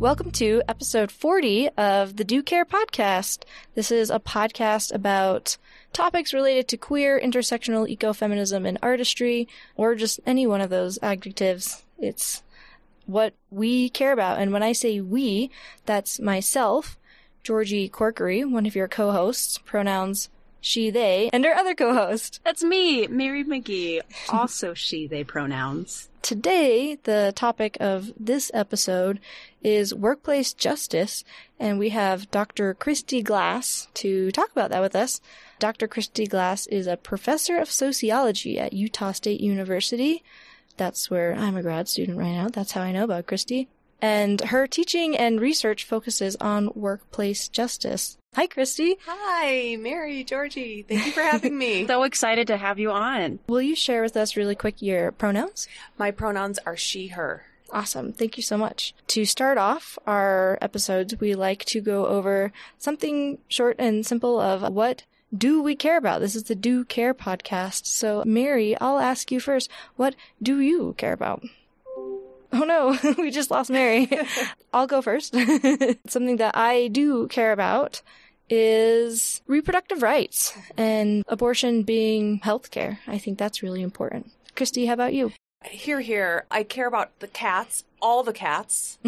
Welcome to episode 40 of the Do Care podcast. This is a podcast about topics related to queer, intersectional ecofeminism, and artistry, or just any one of those adjectives. It's what we care about. And when I say we, that's myself, Georgie Corkery, one of your co hosts, pronouns she, they, and our other co host. That's me, Mary McGee, also she, they pronouns. Today, the topic of this episode is workplace justice, and we have Dr. Christy Glass to talk about that with us. Dr. Christy Glass is a professor of sociology at Utah State University. That's where I'm a grad student right now. That's how I know about Christy. And her teaching and research focuses on workplace justice. Hi, Christy. Hi, Mary, Georgie. Thank you for having me. So excited to have you on. Will you share with us really quick your pronouns? My pronouns are she, her. Awesome. Thank you so much. To start off our episodes, we like to go over something short and simple of what do we care about? This is the Do Care podcast. So, Mary, I'll ask you first. What do you care about? Oh no, we just lost Mary. I'll go first. Something that I do care about is reproductive rights and abortion being healthcare. I think that's really important. Christy, how about you? Hear, hear. I care about the cats, all the cats.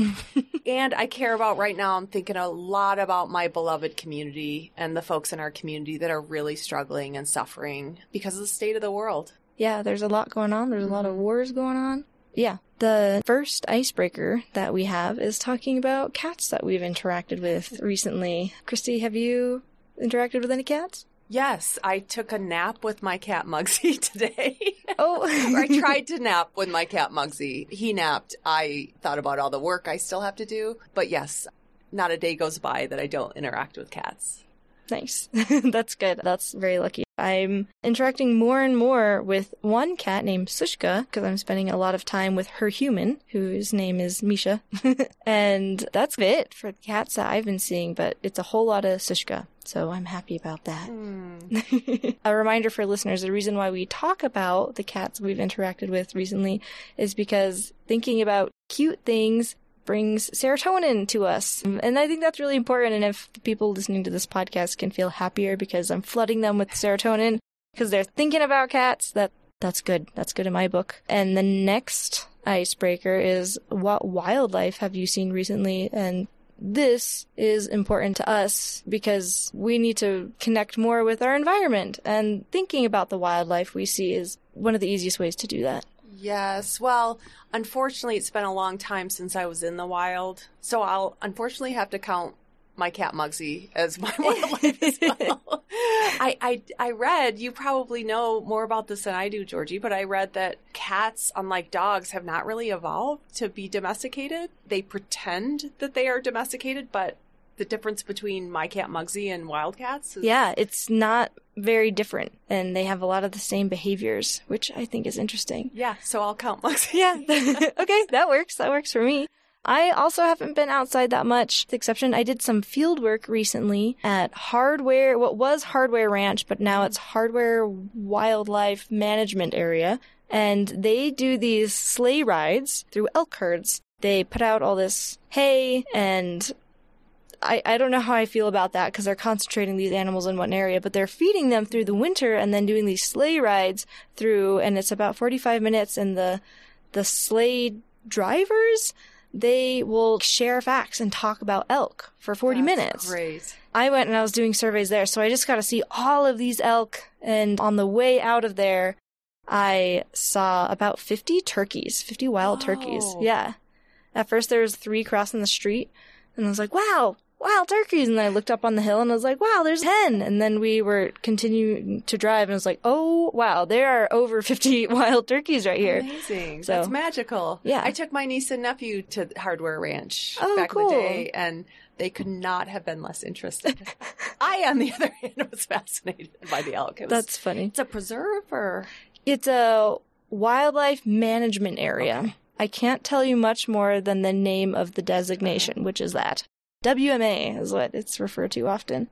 and I care about right now, I'm thinking a lot about my beloved community and the folks in our community that are really struggling and suffering because of the state of the world. Yeah, there's a lot going on. There's a lot of mm-hmm. wars going on. Yeah. The first icebreaker that we have is talking about cats that we've interacted with recently. Christy, have you interacted with any cats? Yes, I took a nap with my cat Mugsy today. Oh, I tried to nap with my cat Mugsy. He napped. I thought about all the work I still have to do. But yes, not a day goes by that I don't interact with cats. Nice. That's good. That's very lucky. I'm interacting more and more with one cat named Sushka because I'm spending a lot of time with her human, whose name is Misha. and that's it for the cats that I've been seeing, but it's a whole lot of Sushka. So I'm happy about that. Hmm. a reminder for listeners the reason why we talk about the cats we've interacted with recently is because thinking about cute things brings serotonin to us. And I think that's really important. And if people listening to this podcast can feel happier because I'm flooding them with serotonin because they're thinking about cats, that that's good. That's good in my book. And the next icebreaker is what wildlife have you seen recently? And this is important to us because we need to connect more with our environment and thinking about the wildlife we see is one of the easiest ways to do that. Yes. Well, unfortunately, it's been a long time since I was in the wild. So I'll unfortunately have to count my cat Mugsy as my wildlife as well. I, I, I read, you probably know more about this than I do, Georgie, but I read that cats, unlike dogs, have not really evolved to be domesticated. They pretend that they are domesticated, but the difference between my cat Mugsy and Wildcats? is Yeah, it's not very different and they have a lot of the same behaviors, which I think is interesting. Yeah, so I'll count Mugsy. Yeah. okay, that works. That works for me. I also haven't been outside that much. The exception, I did some field work recently at Hardware, what was Hardware Ranch, but now it's Hardware Wildlife Management Area. And they do these sleigh rides through elk herds. They put out all this hay and I, I don't know how I feel about that because they're concentrating these animals in one area, but they're feeding them through the winter and then doing these sleigh rides through, and it's about 45 minutes. And the, the sleigh drivers, they will share facts and talk about elk for 40 That's minutes. Great. I went and I was doing surveys there, so I just got to see all of these elk. And on the way out of there, I saw about 50 turkeys, 50 wild turkeys. Yeah. At first, there was three crossing the street, and I was like, wow, wild turkeys. And I looked up on the hill and I was like, wow, there's 10. And then we were continuing to drive, and I was like, oh, wow, there are over 50 wild turkeys right here. Amazing. So- That's magical. Yeah. I took my niece and nephew to Hardware Ranch Oh, back cool. in the day, and they could not have been less interested. I, on the other hand, was fascinated by the elk. Was, That's funny. it's a preserve or It's a wildlife management area. I can't tell you much more than the name of the designation, which is that. WMA is what it's referred to often.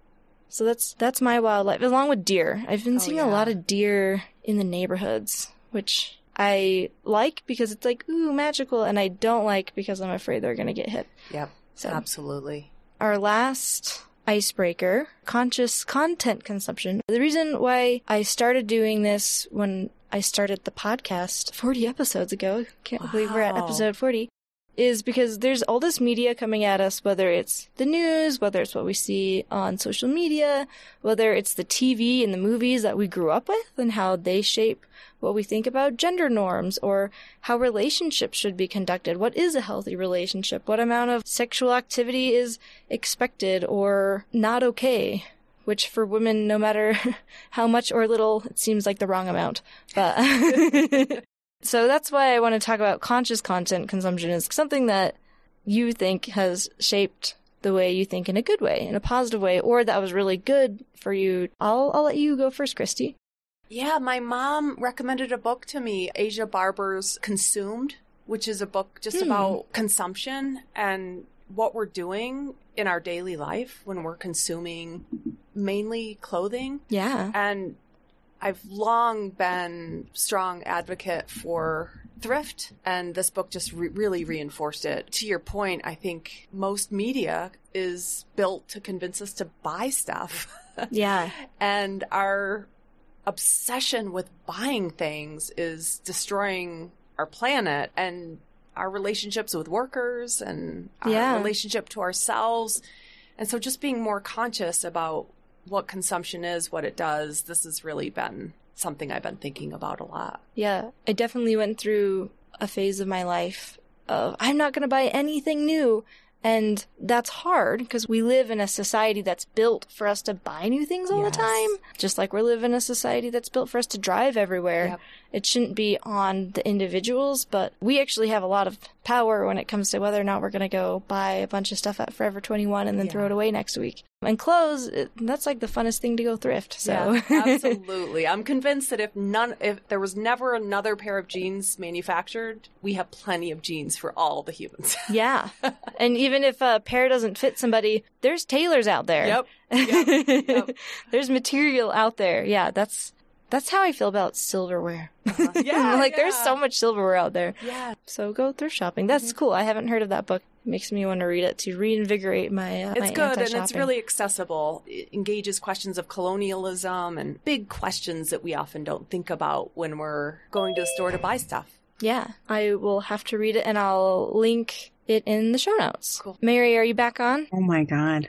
So that's that's my wildlife, along with deer. I've been Oh, seeing a lot of deer in the neighborhoods, which I like because it's like ooh magical, and I don't like because I'm afraid they're gonna get hit. Yep. So Absolutely. our last icebreaker, conscious content consumption. The reason why I started doing this when I started the podcast 40 episodes ago, can't believe we're at episode 40, is because there's all this media coming at us, whether it's the news, whether it's what we see on social media, whether it's the TV and the movies that we grew up with and how they shape what we think about gender norms or how relationships should be conducted. What is a healthy relationship? What amount of sexual activity is expected or not okay? Which for women, no matter how much or little, it seems like the wrong amount. But so that's why I want to talk about conscious content consumption is something that you think has shaped the way you think in a good way, in a positive way, or that was really good for you. I'll I'll let you go first, Christy. Yeah, my mom recommended a book to me, Aja Barber's Consumed, which is a book just Hmm. about consumption and what we're doing in our daily life when we're consuming mainly clothing. Yeah. And I've long been strong advocate for thrift and this book just re- really reinforced it. To your point, I think most media is built to convince us to buy stuff. Yeah. and our obsession with buying things is destroying our planet and our relationships with workers and our Yeah. relationship to ourselves. And so just being more conscious about what consumption is, what it does, this has really been something I've been thinking about a lot. Yeah. I definitely went through a phase of my life of I'm not going to buy anything new. And that's hard because we live in a society that's built for us to buy new things all Yes. the time. Just like we live in a society that's built for us to drive everywhere. Yep. It shouldn't be on the individuals, but we actually have a lot of power when it comes to whether or not we're going to go buy a bunch of stuff at Forever 21 and then Yeah. throw it away next week. And clothes, it, that's like the funnest thing to go thrift. So Yeah, absolutely. I'm convinced that if none, if there was never another pair of jeans manufactured, we have plenty of jeans for all the humans. Yeah. and even if a pair doesn't fit somebody, there's tailors out there. Yep. Yep. Yep. there's material out there. Yeah, that's that's how I feel about silverware. Yeah, like there's so much silverware out there. Yeah. So go thrift shopping. That's Mm-hmm. cool. I haven't heard of that book. It Makes me want to read it to reinvigorate my uh, It's my good and it's really accessible. It engages questions of colonialism and big questions that we often don't think about when we're going to a store to buy stuff. Yeah, I will have to read it and I'll link it in the show notes. Cool. Mary, are you back on? Oh my god.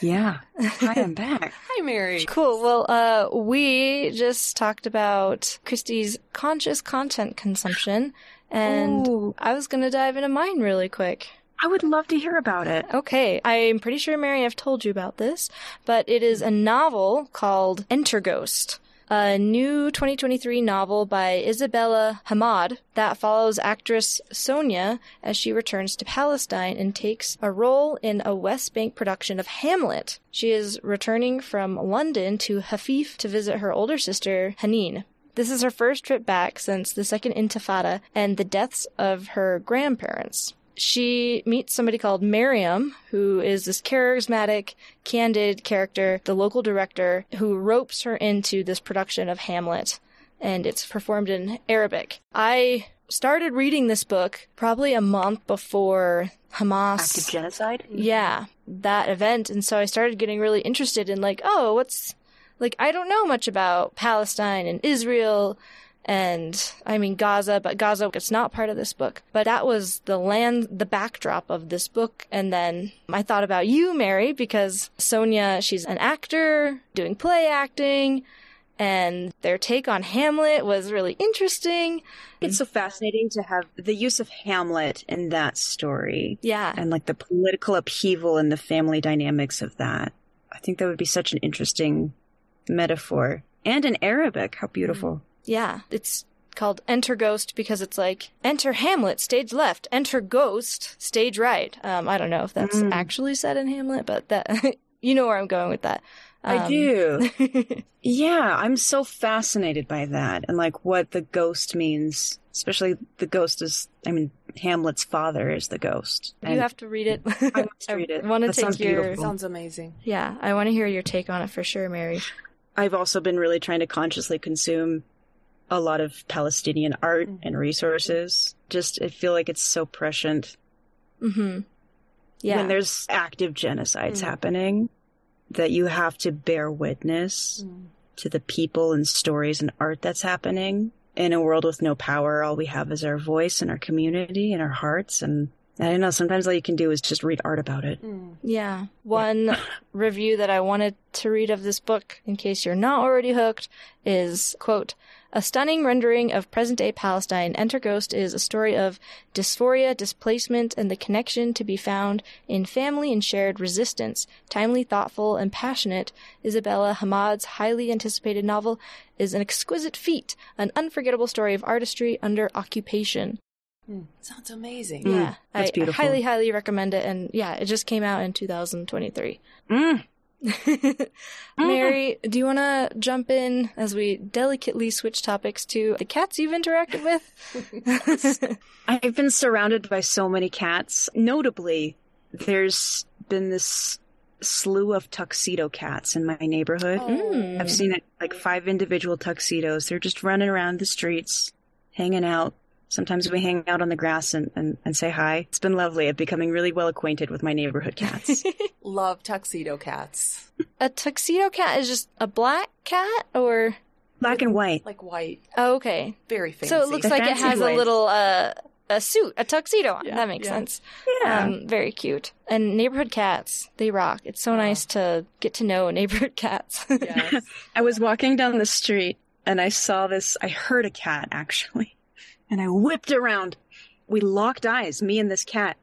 Yeah. Hi, I am back. Hi, Mary. Cool. Well, uh, we just talked about Christy's conscious content consumption, and Ooh. I was gonna dive into mine really quick. I would love to hear about it. Okay, I'm pretty sure Mary, I've told you about this, but it is a novel called Enter Ghost. A new 2023 novel by Isabella Hammad that follows actress Sonia as she returns to Palestine and takes a role in a West Bank production of Hamlet. She is returning from London to Haifa to visit her older sister, Haneen. This is her first trip back since the Second Intifada and the deaths of her grandparents she meets somebody called Miriam, who is this charismatic, candid character, the local director, who ropes her into this production of Hamlet, and it's performed in Arabic. I started reading this book probably a month before Hamas. Active genocide? Yeah, that event. And so I started getting really interested in, like, oh, what's. Like, I don't know much about Palestine and Israel and, I mean, Gaza, but Gaza, it's not part of this book. But that was the land, the backdrop of this book. And then I thought about you, Mary, because Sonia, she's an actor doing play acting. And their take on Hamlet was really interesting. It's so fascinating to have the use of Hamlet in that story Yeah. and like the political upheaval and the family dynamics of that. I think that would be such an interesting metaphor. And in Arabic, how beautiful. Yeah, it's called Enter Ghost because it's like enter Hamlet stage left, enter Ghost stage right. Um, I don't know if that's Mm. actually said in Hamlet, but that you know where I'm going with that. I Um, do. Yeah, I'm so fascinated by that and like what the ghost means. Especially the ghost is, I mean, Hamlet's father is the ghost. you have to read it. must read it. want to That sounds take your beautiful. Sounds amazing. yeah. I want to hear your take on it for sure, Mary. I've also been really trying to consciously consume a lot of Palestinian art Mm-hmm. and resources. Just, I feel like it's so prescient. hmm Yeah. when there's active genocides Mm. happening, that you have to bear witness to the people and stories and art that's happening in a world with no power. All we have is our voice and our community and our hearts. And I don't know, sometimes all you can do is just read art about it. Mm. Yeah. One review that I wanted to read of this book, in case you're not already hooked, is, quote, a stunning rendering of present day Palestine. Enter Ghost is a story of dysphoria, displacement, and the connection to be found in family and shared resistance. Timely, thoughtful, and passionate, Isabella Hammad's highly anticipated novel is an exquisite feat, an unforgettable story of artistry under occupation. Sounds amazing. Mm, yeah. that's I, I beautiful. highly, highly recommend it. And yeah, it just came out in 2023. Mm. Mary, do you want to jump in as we delicately switch topics to the cats you've interacted with? I've been surrounded by so many cats. Notably, there's been this slew of tuxedo cats in my neighborhood. Mm. I've seen it like five individual tuxedos. They're just running around the streets, hanging out. Sometimes we hang out on the grass and, and, and say hi. It's been lovely. I'm becoming really well acquainted with my neighborhood cats. Love tuxedo cats. a tuxedo cat is just a black cat, or Black and white. Like white. oh, okay, Very fancy. so it looks The like it fancy has a little uh, a suit, a tuxedo on. Yeah, that makes yeah. sense. Yeah. Um, very cute. And neighborhood cats, they rock. It's so nice to get to know neighborhood cats. Yes. I was walking down the street and I saw this. I heard a cat actually, and I whipped around. We locked eyes, me and this cat,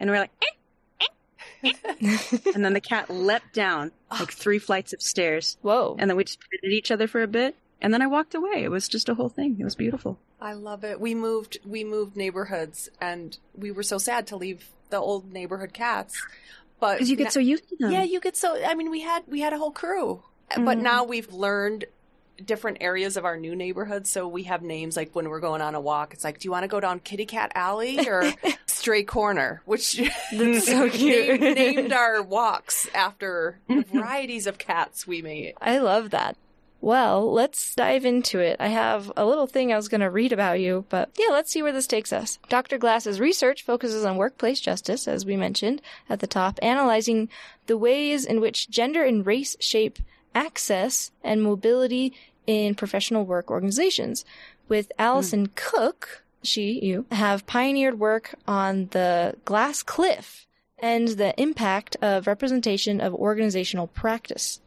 and we're like, "Eh, eh, eh." and then the cat leapt down like three flights of stairs, Whoa. and then we just petted each other for a bit, and then I walked away. It was just a whole thing. It was beautiful. I love it. We moved we moved neighborhoods and we were so sad to leave the old neighborhood cats. But Because you get na- so used to them. Yeah, you get so I mean we had we had a whole crew. But Mhm. now we've learned different areas of our new neighborhood so we have names like when we're going on a walk it's like do you want to go down kitty cat alley or stray corner which That's so cute. named, named our walks after the varieties of cats we made I love that. Well, let's dive into it. I have a little thing I was going to read about you, but yeah, let's see where this takes us. Dr. Glass's research focuses on workplace justice, as we mentioned at the top, analyzing the ways in which gender and race shape access and mobility in professional work organizations. With Alison hmm. Cook, she, you, have pioneered work on the glass cliff and the impact of representation of organizational practice.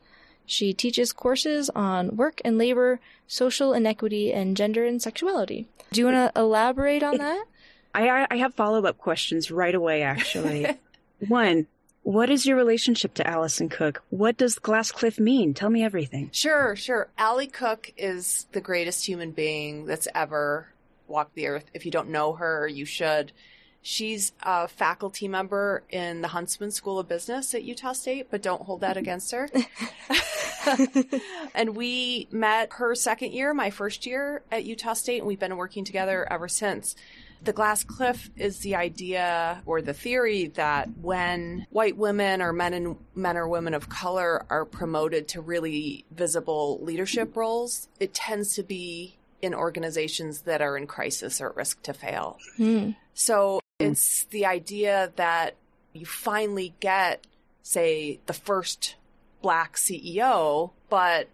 She teaches courses on work and labor, social inequity, and gender and sexuality. Do you want to elaborate on that? I I have follow up questions right away. Actually, one. What is your relationship to Alison Cook? What does Glass Cliff mean? Tell me everything. Sure, sure. Allie Cook is the greatest human being that's ever walked the earth. If you don't know her, you should. She's a faculty member in the Huntsman School of Business at Utah State, but don't hold that against her. and we met her second year, my first year at Utah State, and we've been working together ever since. The glass cliff is the idea or the theory that when white women or men and men or women of color are promoted to really visible leadership roles, it tends to be in organizations that are in crisis or at risk to fail. Hmm. So it's the idea that you finally get, say, the first black CEO, but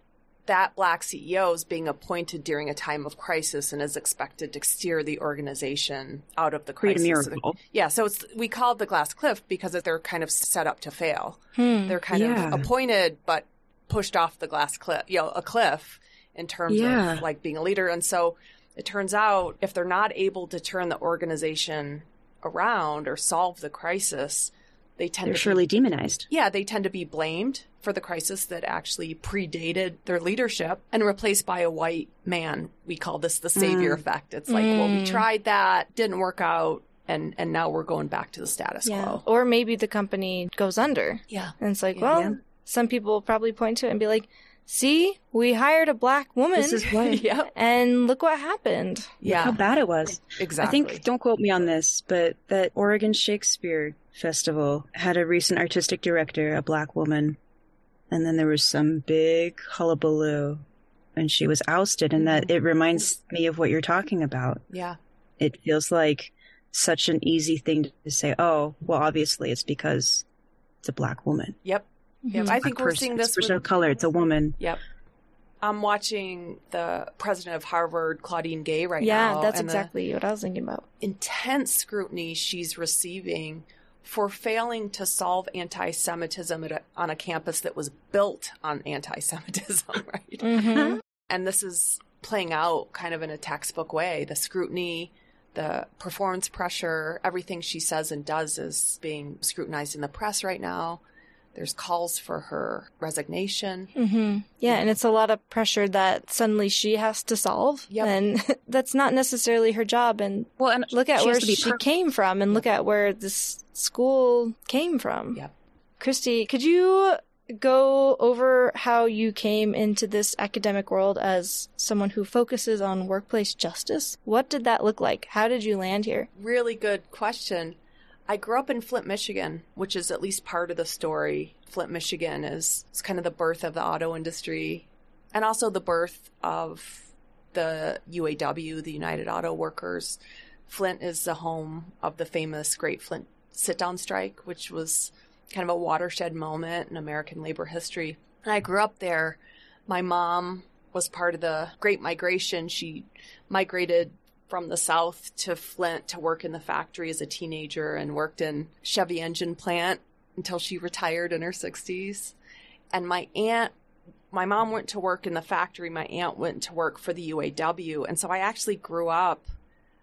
that black CEO is being appointed during a time of crisis and is expected to steer the organization out of the Create a crisis. miracle. Yeah, so it's we call it the glass cliff because they're kind of set up to fail. Hmm. They're kind Yeah. of appointed but pushed off the glass cliff, you know, a cliff in terms Yeah. of like being a leader. And so it turns out if they're not able to turn the organization around or solve the crisis, they tend They're to surely demonized. yeah, they tend to be blamed for the crisis that actually predated their leadership and replaced by a white man. We call this the savior Mm. effect. It's like, well, we Mm. tried that, didn't work out, and and now we're going back to the status Yeah. quo. Or maybe the company goes under. Yeah. And it's like, Yeah. well, Yeah. some people will probably point to it and be like, see, we hired a black woman. This is why. yep. and look what happened. Yeah. How bad it was. Exactly. I think, don't quote me on this, but that Oregon Shakespeare Festival had a recent artistic director, a black woman, and then there was some big hullabaloo, and she was ousted, and that it reminds me of what you're talking about. Yeah. It feels like such an easy thing to say, oh, well, obviously it's because it's a black woman. Yep. Yep. Mhm. I Black think we're seeing it's this a person with of color. It's a woman. Yep. I'm watching the president of Harvard, Claudine Gay, right now. yeah, that's and exactly what I was thinking about. intense scrutiny she's receiving for failing to solve anti Semitism on a campus that was built on anti Semitism, right? hmm And this is playing out kind of in a textbook way. The scrutiny, the performance pressure, everything she says and does is being scrutinized in the press right now. There's calls for her resignation. hmm Yeah, and it's a lot of pressure that suddenly she has to solve. Yep. And that's not necessarily her job. And Well, and look at she where has to be she per- came from and look at where this school came from. Yep. Christy, could you go over how you came into this academic world as someone who focuses on workplace justice? What did that look like? How did you land here? Really good question. I grew up in Flint, Michigan, which is at least part of the story. Flint, Michigan is, is kind of the birth of the auto industry and also the birth of the UAW, the United Auto Workers. Flint is the home of the famous Great Flint sit down strike, which was kind of a watershed moment in American labor history. And I grew up there. My mom was part of the Great Migration. She migrated from the south to Flint to work in the factory as a teenager and worked in Chevy engine plant until she retired in her 60s. And my aunt, my mom went to work in the factory. My aunt went to work for the UAW. And so I actually grew up,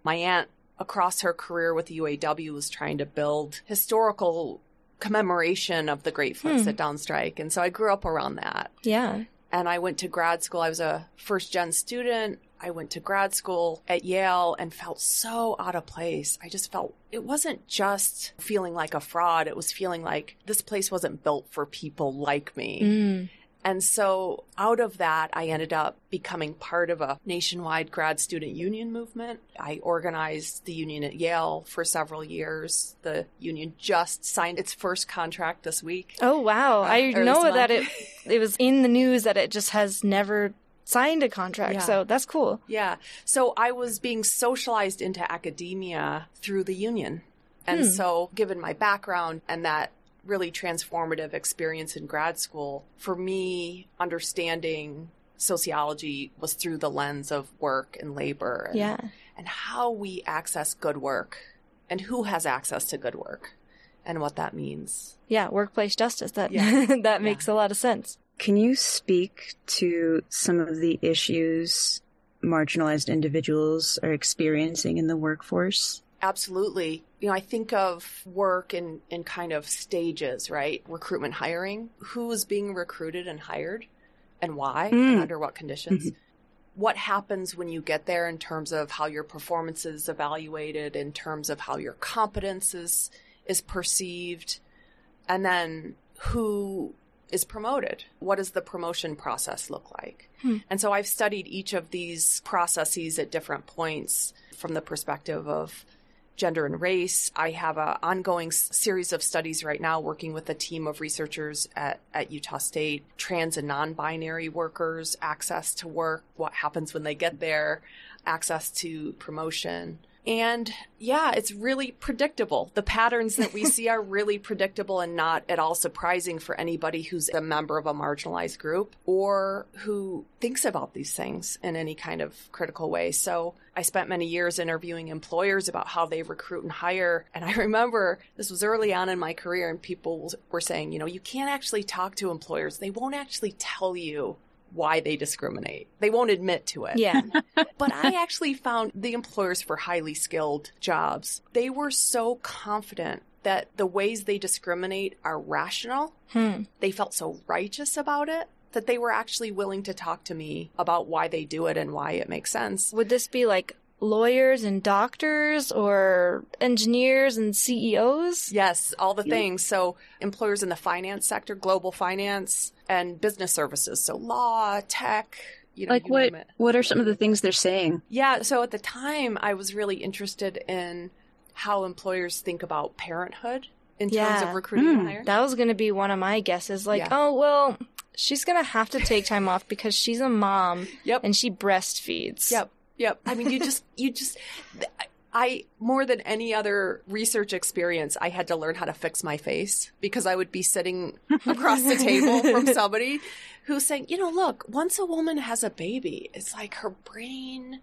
my aunt across her career with the UAW was trying to build historical commemoration of the Great Flint Hmm. sit down strike. And so I grew up around that Yeah. And I went to grad school. I was a first gen student. I went to grad school at Yale and felt so out of place. I just felt it wasn't just feeling like a fraud, it was feeling like this place wasn't built for people like me. Mm. And so out of that, I ended up becoming part of a nationwide grad student union movement. I organized the union at Yale for several years. The union just signed its first contract this week. Oh wow! Uh, I know that it it was in the news that it just has never signed a contract. Yeah. So that's cool. Yeah. So I was being socialized into academia through the union. And Hmm. so, given my background and that really transformative experience in grad school, for me, understanding sociology was through the lens of work and labor and, Yeah. and how we access good work and who has access to good work and what that means. Yeah, workplace justice. That Yeah. that makes a lot of sense. Can you speak to some of the issues marginalized individuals are experiencing in the workforce? Absolutely. You know, I think of work in, in kind of stages, right? Recruitment hiring. Who is being recruited and hired and why Mm. and under what conditions? What happens when you get there in terms of how your performance is evaluated, in terms of how your competence is, is perceived? And then who is promoted? What does the promotion process look like? Hmm. And so I've studied each of these processes at different points from the perspective of gender and race. I have an ongoing series of studies right now working with a team of researchers at, at Utah State, trans and non binary workers, access to work, what happens when they get there, access to promotion. And yeah, it's really predictable. The patterns that we see are really predictable and not at all surprising for anybody who's a member of a marginalized group or who thinks about these things in any kind of critical way. So I spent many years interviewing employers about how they recruit and hire. And I remember this was early on in my career, and people were saying, you know, you can't actually talk to employers. They won't actually tell you why they discriminate. They won't admit to it. Yeah. But I actually found the employers for highly skilled jobs, they were so confident that the ways they discriminate are rational. hmm. They felt so righteous about it that they were actually willing to talk to me about why they do it and why it makes sense. Would this be like lawyers and doctors or engineers and CEOs? Yes, all the things. So, employers in the finance sector, global finance, and business services. So, law, tech, you know, like you what what are some of the things they're saying? Yeah, so at the time, I was really interested in how employers think about parenthood in terms Yeah. of recruiting Mm, hiring. That was going to be one of my guesses. Like, Yeah. oh, well, she's going to have to take time off because she's a mom Yep. and she breastfeeds. Yep. Yep. I mean, you just, you just, I, more than any other research experience, I had to learn how to fix my face because I would be sitting across the table from somebody who's saying, you know, look, once a woman has a baby, it's like her brain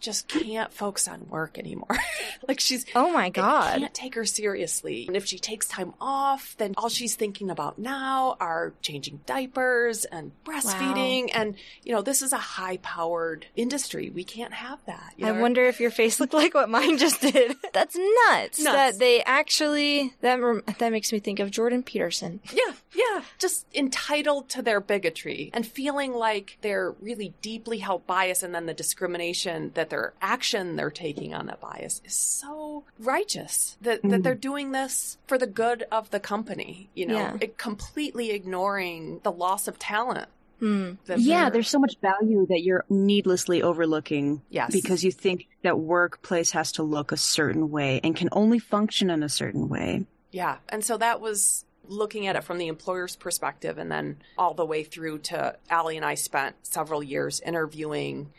just can't focus on work anymore. like she's Oh my I god. can't take her seriously. And if she takes time off, then all she's thinking about now are changing diapers and breastfeeding. And, you know, this is a high powered industry. We can't have that. you I wonder if your face looked like what mine just did. That's nuts, Nuts. That they actually that that makes me think of Jordan Peterson. Yeah, yeah. Just entitled to their bigotry and feeling like they're really deeply held bias and then the discrimination that their action they're taking on that bias is so righteous that, that Mm. they're doing this for the good of the company, you know, Yeah. it completely ignoring the loss of talent. Hmm. that Yeah, there's so much value that you're needlessly overlooking Yes. because you think that workplace has to look a certain way and can only function in a certain way. Yeah. And so that was looking at it from the employer's perspective and then all the way through to Allie and I spent several years interviewing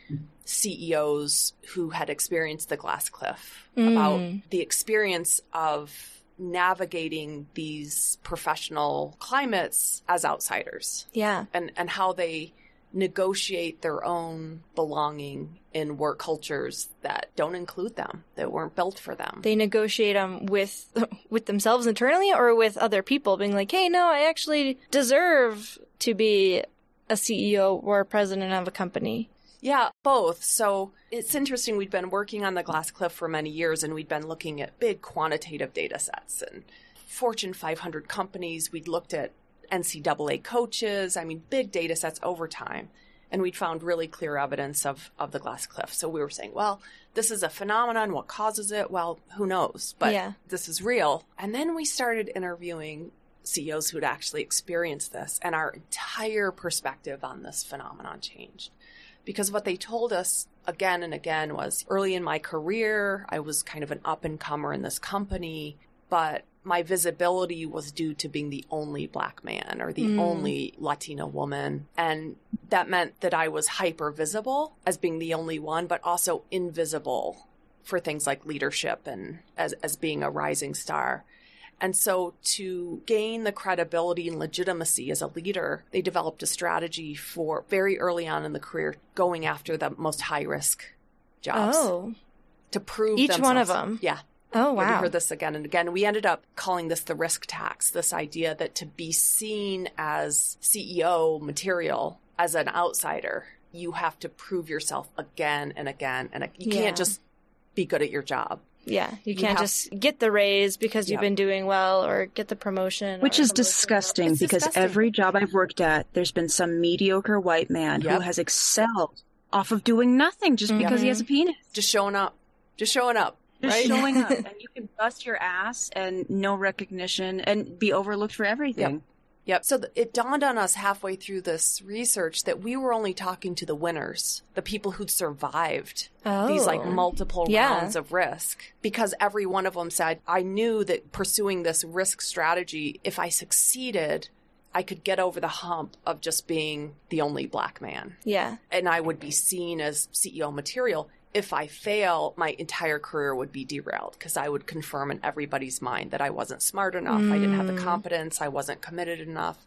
CEOs who had experienced the glass cliff about Mm. the experience of navigating these professional climates as outsiders Yeah. and, and how they negotiate their own belonging in work cultures that don't include them, that weren't built for them. They negotiate them with with themselves internally or with other people, being like, "Hey, no, I actually deserve to be a CEO or a president of a company." Yeah, both. So it's interesting. We'd been working on the glass cliff for many years and we'd been looking at big quantitative data sets and Fortune 500 companies. We'd looked at NCAA coaches. I mean, big data sets over time. And we'd found really clear evidence of, of the glass cliff. So we were saying, well, this is a phenomenon. What causes it? Well, who knows? But Yeah. this is real. And then we started interviewing CEOs who'd actually experienced this, and our entire perspective on this phenomenon changed because what they told us again and again was early in my career, I was kind of an up and comer in this company, but my visibility was due to being the only black man or the Mm. only Latina woman. And that meant that I was hyper visible as being the only one, but also invisible for things like leadership and as, as being a rising star. And so, to gain the credibility and legitimacy as a leader, they developed a strategy for very early on in the career going after the most high risk jobs Oh. to prove Each one of them? Yeah. Oh, Yeah, We heard this again and again. We ended up calling this the risk tax, this idea that to be seen as CEO material, as an outsider, you have to prove yourself again and again. And you Yeah. can't just be good at your job. Yeah, you You can't have- just get the raise because you've Yep. been doing well or get the promotion. Which or- is disgusting It's because disgusting. every job I've worked at, there's been some mediocre white man Yep. who has excelled off of doing nothing just because he has mm-hmm. a penis. Just showing up. Just showing up. Just right? showing up. And you can bust your ass and no recognition and be overlooked for everything. Yep. Yep. So th- it dawned on us halfway through this research that we were only talking to the winners, the people who'd survived Oh. these like oh. multiple Yeah. rounds of risk because every one of them said, I knew that pursuing this risk strategy, if I succeeded, I could get over the hump of just being the only black man Yeah. and I would be seen as CEO material. If I fail, my entire career would be derailed because I would confirm in everybody's mind that I wasn't smart enough, I didn't have the Mm. competence, I wasn't committed enough.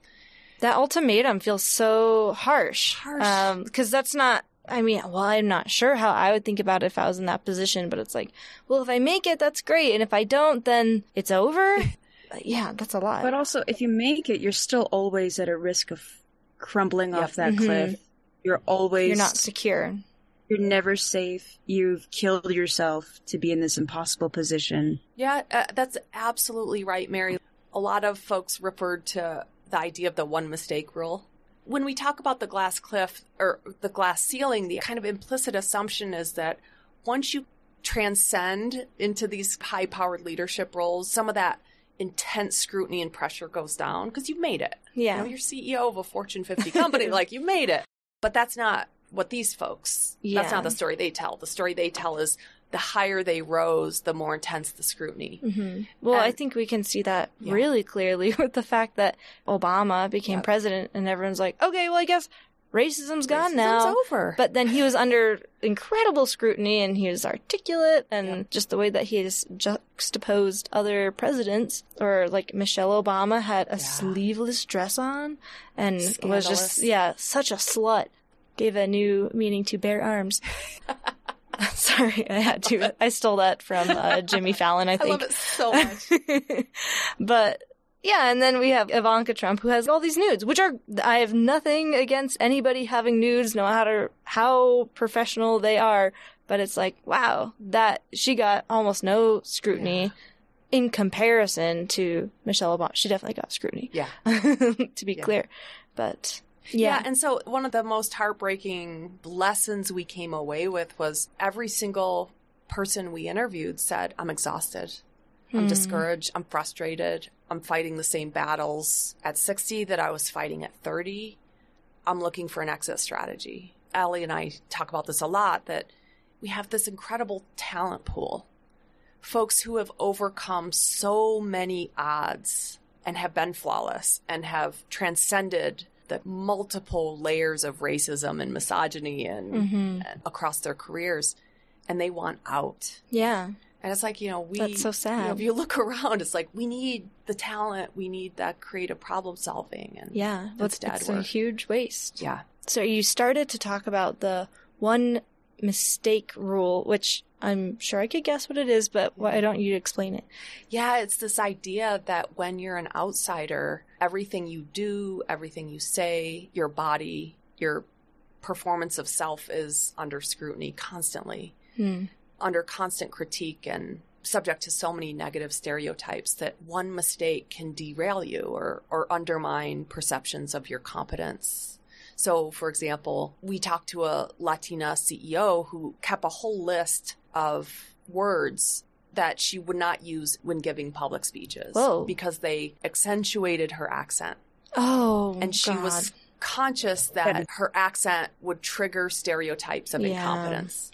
That ultimatum feels so harsh. Harsh. Because that's not, I mean, well, I'm not sure how I would think about it if I was in that position, but it's like, well, if I make it, that's great. And if I don't, then it's over. yeah, that's a lot. But also, if you make it, you're still always at a risk of crumbling Yep. off that Mhm. cliff. You're always You're not secure. You're never safe. You've killed yourself to be in this impossible position. Yeah, uh, that's absolutely right, Mary. A lot of folks referred to the idea of the one mistake rule. When we talk about the glass cliff or the glass ceiling, the kind of implicit assumption is that once you transcend into these high powered leadership roles, some of that intense scrutiny and pressure goes down because you've made it. Yeah. You know, you're CEO of a Fortune 50 company, like you've made it. But that's not what these folks, Yeah. that's not the story they tell. The story they tell is the higher they rose, the more intense the scrutiny. hmm Well, I think we can see that Yeah. really clearly with the fact that Obama became Yep. president and everyone's like, okay, well, I guess racism's gone Racism's now. over. But then he was under incredible scrutiny and he was articulate and just the way that he juxtaposed other presidents or like Michelle Obama had a sleeveless dress on and was just, yeah, such a slut. Gave a new meaning to bare arms. Sorry, I had to. I stole that from uh, Jimmy Fallon, I I think. love it so much. but yeah, and then we have Ivanka Trump who has all these nudes, which are I have nothing against anybody having nudes, no matter how professional they are. But it's like, wow, that she got almost no scrutiny in comparison to Michelle Obama. She definitely got scrutiny, yeah. to be Yeah. clear. But Yeah. yeah, and so one of the most heartbreaking lessons we came away with was every single person we interviewed said, I'm exhausted. I'm Hmm. discouraged. I'm frustrated. I'm fighting the same battles at 60 that I was fighting at 30. I'm looking for an exit strategy. Allie and I talk about this a lot that we have this incredible talent pool. Folks who have overcome so many odds and have been flawless and have transcended the multiple layers of racism and misogyny and, Mhm. and across their careers and they want out. yeah, And it's like, you know, we That's so sad. you know, if you look around, it's like we need the talent, we need that creative problem solving and yeah. It's, Instead, it's a huge waste. yeah. So you started to talk about the one mistake rule, which I'm sure I could guess what it is, but why don't you explain it? Yeah, it's this idea that when you're an outsider, everything you do, everything you say, your body, your performance of self is under scrutiny constantly, Hmm. under constant critique and subject to so many negative stereotypes that one mistake can derail you or, or undermine perceptions of your competence. So, for example, we talked to a Latina CEO who kept a whole list of words that she would not use when giving public speeches Whoa. because they accentuated her accent. Oh, And she God. was conscious that her accent would trigger stereotypes of Yeah. incompetence.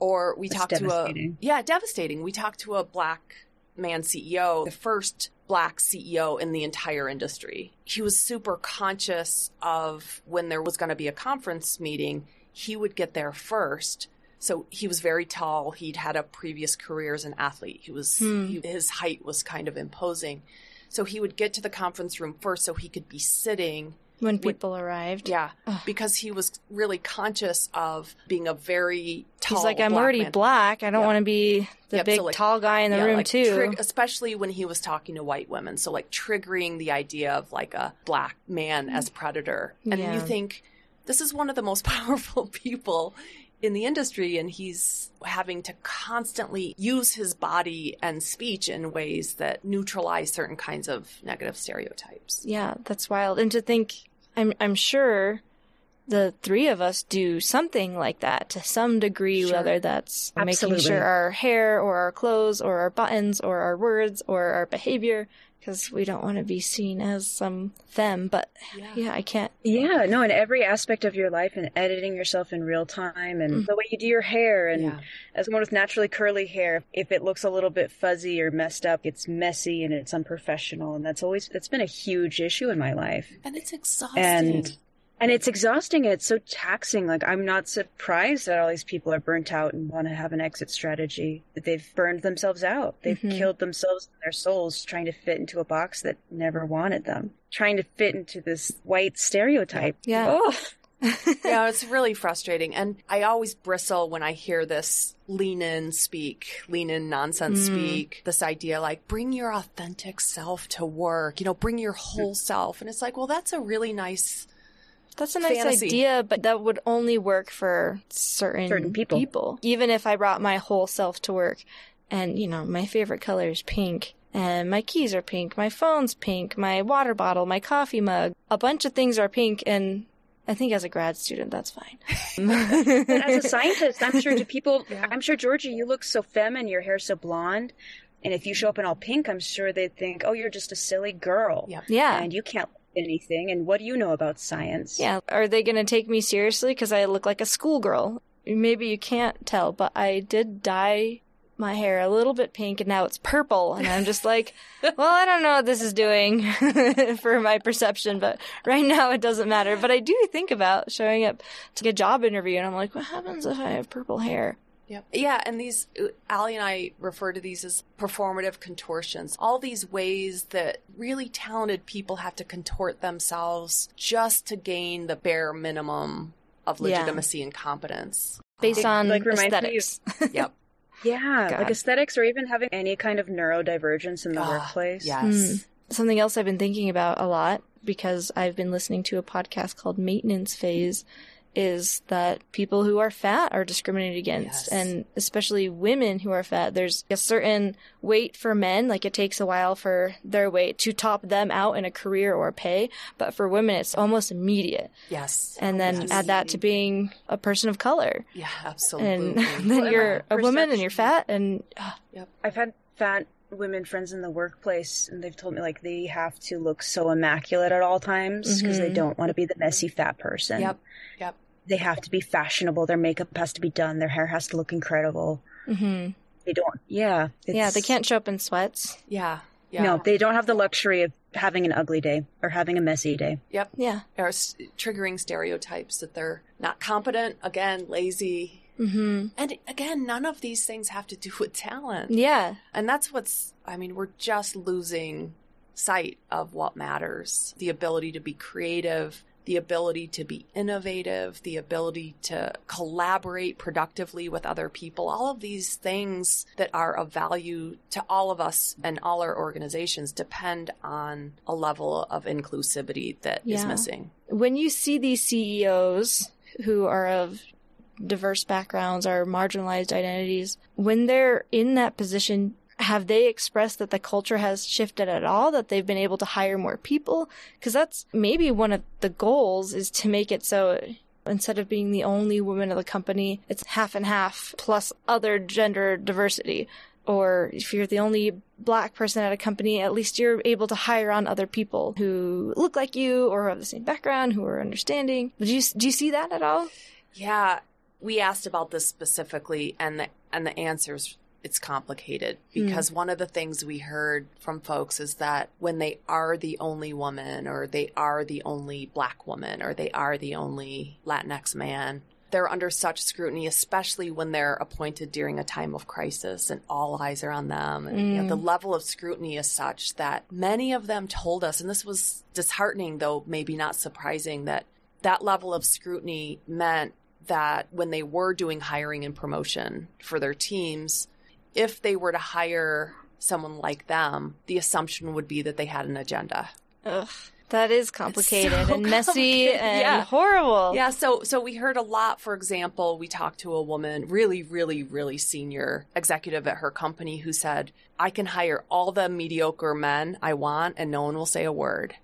Or we That's talked to a yeah, devastating. We talked to a black man CEO, the first black CEO in the entire industry. He was super conscious of when there was going to be a conference meeting, he would get there first. So he was very tall. He'd had a previous career as an athlete. He was Hmm. he, his height was kind of imposing. So he would get to the conference room first so he could be sitting when people arrived. yeah, Ugh. because he was really conscious of being a very tall. He's like, I'm black already man. black. I don't want to be the Yep, big so, like- tall guy in the Yeah, room like, too. trig- especially when he was talking to white women. So like triggering the idea of like a black man as predator, and Yeah. you think this is one of the most powerful people in the industry, and he's having to constantly use his body and speech in ways that neutralize certain kinds of negative stereotypes. yeah, that's wild. And to think, I'm I'm sure the three of us do something like that to some degree, Sure. whether that's making Absolutely. sure our hair or our clothes or our buttons or our words or our behavior, because we don't want to be seen as some them. But yeah, I can't. Yeah, no, in every aspect of your life and editing yourself in real time and mm. the way you do your hair and Yeah. as someone with naturally curly hair, if it looks a little bit fuzzy or messed up, it's messy and it's unprofessional and that's always it's been a huge issue in my life. And it's exhausting. And and it's exhausting, it's so taxing. Like I'm not surprised that all these people are burnt out and want to have an exit strategy. that They've burned themselves out. They've Mhm. killed themselves and their souls trying to fit into a box that never wanted them. Trying to fit into this white stereotype. Yeah. Oh, yeah, it's really frustrating. And I always bristle when I hear this lean in speak, lean in nonsense Mm. speak, this idea like bring your authentic self to work, you know, bring your whole self. And it's like, well, that's a really nice, That's a nice fantasy. idea, but that would only work for certain, Certain people. Even if I brought my whole self to work and, you know, my favorite color is pink and my keys are pink, my phone's pink, my water bottle, my coffee mug, a bunch of things are pink and I think as a grad student that's fine. But as a scientist, I'm sure to people, Yeah. I'm sure Georgia, you look so feminine, your hair's so blonde. And if you show up in all pink, I'm sure they'd think, oh, you're just a silly girl. Yeah. yeah. And you can't anything. And what do you know about science? Yeah. Are they going to take me seriously because I look like a schoolgirl? Maybe you can't tell, but I did dye my hair a little bit pink and now it's purple. And I'm just like, well, I don't know what this is doing for my perception, but right now it doesn't matter. But I do think about showing up to a job interview and I'm like, what happens if I have purple hair? Yep. Yeah, and these, Allie and I refer to these as performative contortions. All these ways that really talented people have to contort themselves just to gain the bare minimum of Yeah. legitimacy and competence. Based It, on like, reminds me of- aesthetics. Yep. Yeah, God. like aesthetics or even having any kind of neurodivergence in the Ah, workplace. Yes. Something else I've been thinking about a lot because I've been listening to a podcast called Maintenance Phase is that people who are fat are discriminated against Yes. and especially women who are fat there's a certain weight for men like it takes a while for their weight to top them out in a career or pay but for women it's almost immediate Yes. and then Yes. add that to being a person of color Yeah, absolutely. and then Well, you're a woman and you're fat and uh, I've had fat women friends in the workplace, and they've told me like they have to look so immaculate at all times because they Mhm. don't want to be the messy fat person. Yep. Yep. They have to be fashionable. Their makeup has to be done. Their hair has to look incredible. Mm-hmm. They don't. Yeah. yeah they can't show up in sweats Yeah. Yeah. No, they don't have the luxury of having an ugly day or having a messy day. Yep. yeah Or s- triggering stereotypes that they're not competent, again, lazy. Hmm And again, none of these things have to do with talent. yeah And that's what's, I mean, we're just losing sight of what matters the ability to be creative, the ability to be innovative, the ability to collaborate productively with other people. All of these things that are of value to all of us and all our organizations depend on a level of inclusivity that is Yeah. missing. when you see these CEOs who are of diverse backgrounds or marginalized identities, when they're in that position, have they expressed that the culture has shifted at all, that they've been able to hire more people? Because that's maybe one of the goals is to make it so instead of being the only woman of the company, it's half and half plus other gender diversity. Or if you're the only black person at a company, at least you're able to hire on other people who look like you or have the same background, who are understanding. Do you do you see that at all? Yeah, we asked about this specifically, and the and the answers it's complicated because one of the things we heard from folks is that when they are the only woman, or they are the only black woman, or they are the only Latinx man, they're under such scrutiny, especially when they're appointed during a time of crisis and all eyes are on them. And you know, Mm. the level of scrutiny is such that many of them told us, and this was disheartening, though maybe not surprising, that that level of scrutiny meant that when they were doing hiring and promotion for their teams, if they were to hire someone like them, the assumption would be that they had an agenda. Ugh, that is complicated so and messy complicated, and yeah. horrible. Yeah, so so we heard a lot. For example, we talked to a woman, really, really, really senior executive at her company, who said, "I can hire all the mediocre men I want, and no one will say a word.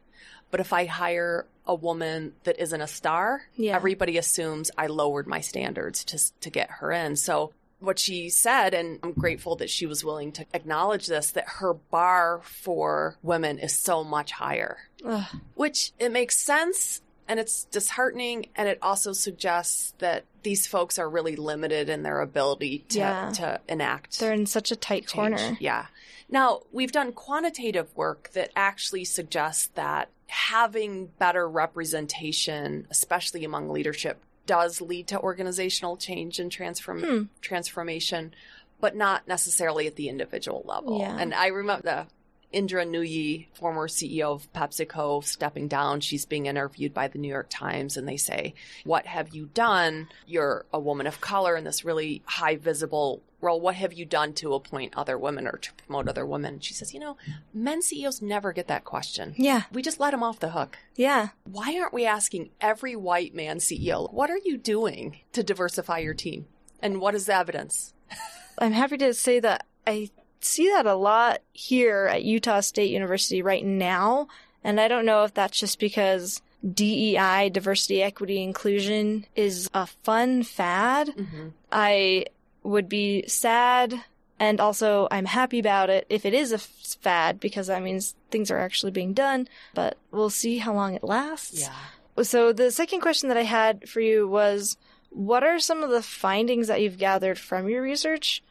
But if I hire a woman that isn't a star, Yeah. everybody assumes I lowered my standards to to get her in." So what she said, and I'm grateful that she was willing to acknowledge this, that her bar for women is so much higher Ugh, which it makes sense and it's disheartening and it also suggests that these folks are really limited in their ability to, Yeah. to enact they're in such a tight change. corner. yeah now we've done quantitative work that actually suggests that having better representation especially among leadership does lead to organizational change and transform Hmm. transformation but not necessarily at the individual level Yeah. and i remember the Indra Nooyi, former CEO of PepsiCo, stepping down. She's being interviewed by the New York Times, and they say, What have you done? You're a woman of color in this really high visible role. What have you done to appoint other women or to promote other women? She says, You know, men CEOs never get that question. Yeah, We just let them off the hook. yeah. Why aren't we asking every white man CEO, What are you doing to diversify your team? And what is the evidence? I'm happy to say that I see that a lot here at Utah State University right now. And I don't know if that's just because DEI, diversity, equity, inclusion, is a fun fad. Mm-hmm. I would be sad and also I'm happy about it if it is a fad because that means things are actually being done. But we'll see how long it lasts. Yeah. So the second question that I had for you was what are some of the findings that you've gathered from your research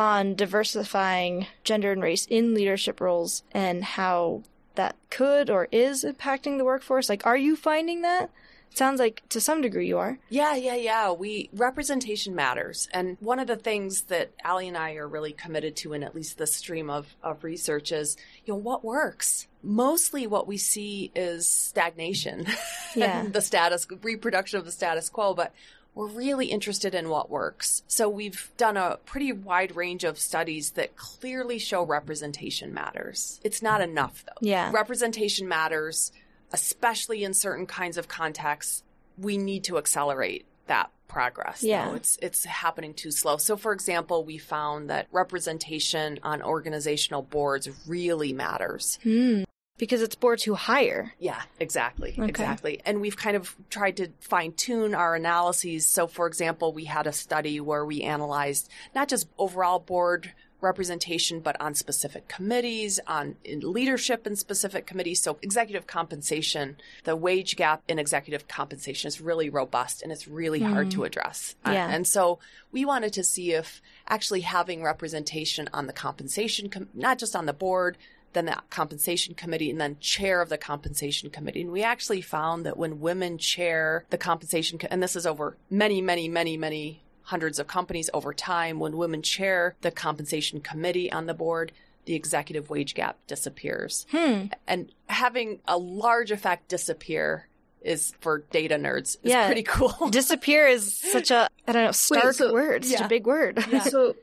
on diversifying gender and race in leadership roles and how that could or is impacting the workforce? Like, are you finding that? Sounds like to some degree you are. Yeah, yeah, yeah. We representation matters. And one of the things that Allie and I are really committed to in at least the stream of, of research is, you know, what works? Mostly what we see is stagnation. Yeah. and the status reproduction of the status quo, but we're really interested in what works. So we've done a pretty wide range of studies that clearly show representation matters. It's not enough though. Yeah. Representation matters, especially in certain kinds of contexts. We need to accelerate that progress. Yeah. though. It's it's happening too slow. So for example, we found that representation on organizational boards really matters. Hmm. Because it's boards who hire. Yeah, exactly. Okay. Exactly. And we've kind of tried to fine tune our analyses. So, for example, we had a study where we analyzed not just overall board representation, but on specific committees, on in leadership in specific committees. So, executive compensation, the wage gap in executive compensation is really robust and it's really hard to address. Uh, Yeah. and so, we wanted to see if actually having representation on the compensation, com- not just on the board, then the compensation committee and then chair of the compensation committee. And we actually found that when women chair the compensation, co- and this is over many, many, many, many hundreds of companies over time, when women chair the compensation committee on the board, the executive wage gap disappears. Hmm. And having a large effect disappear is for data nerds is Yeah. pretty cool. Disappear is such a, I don't know, stark so- word. Such yeah. a big word. Yeah. So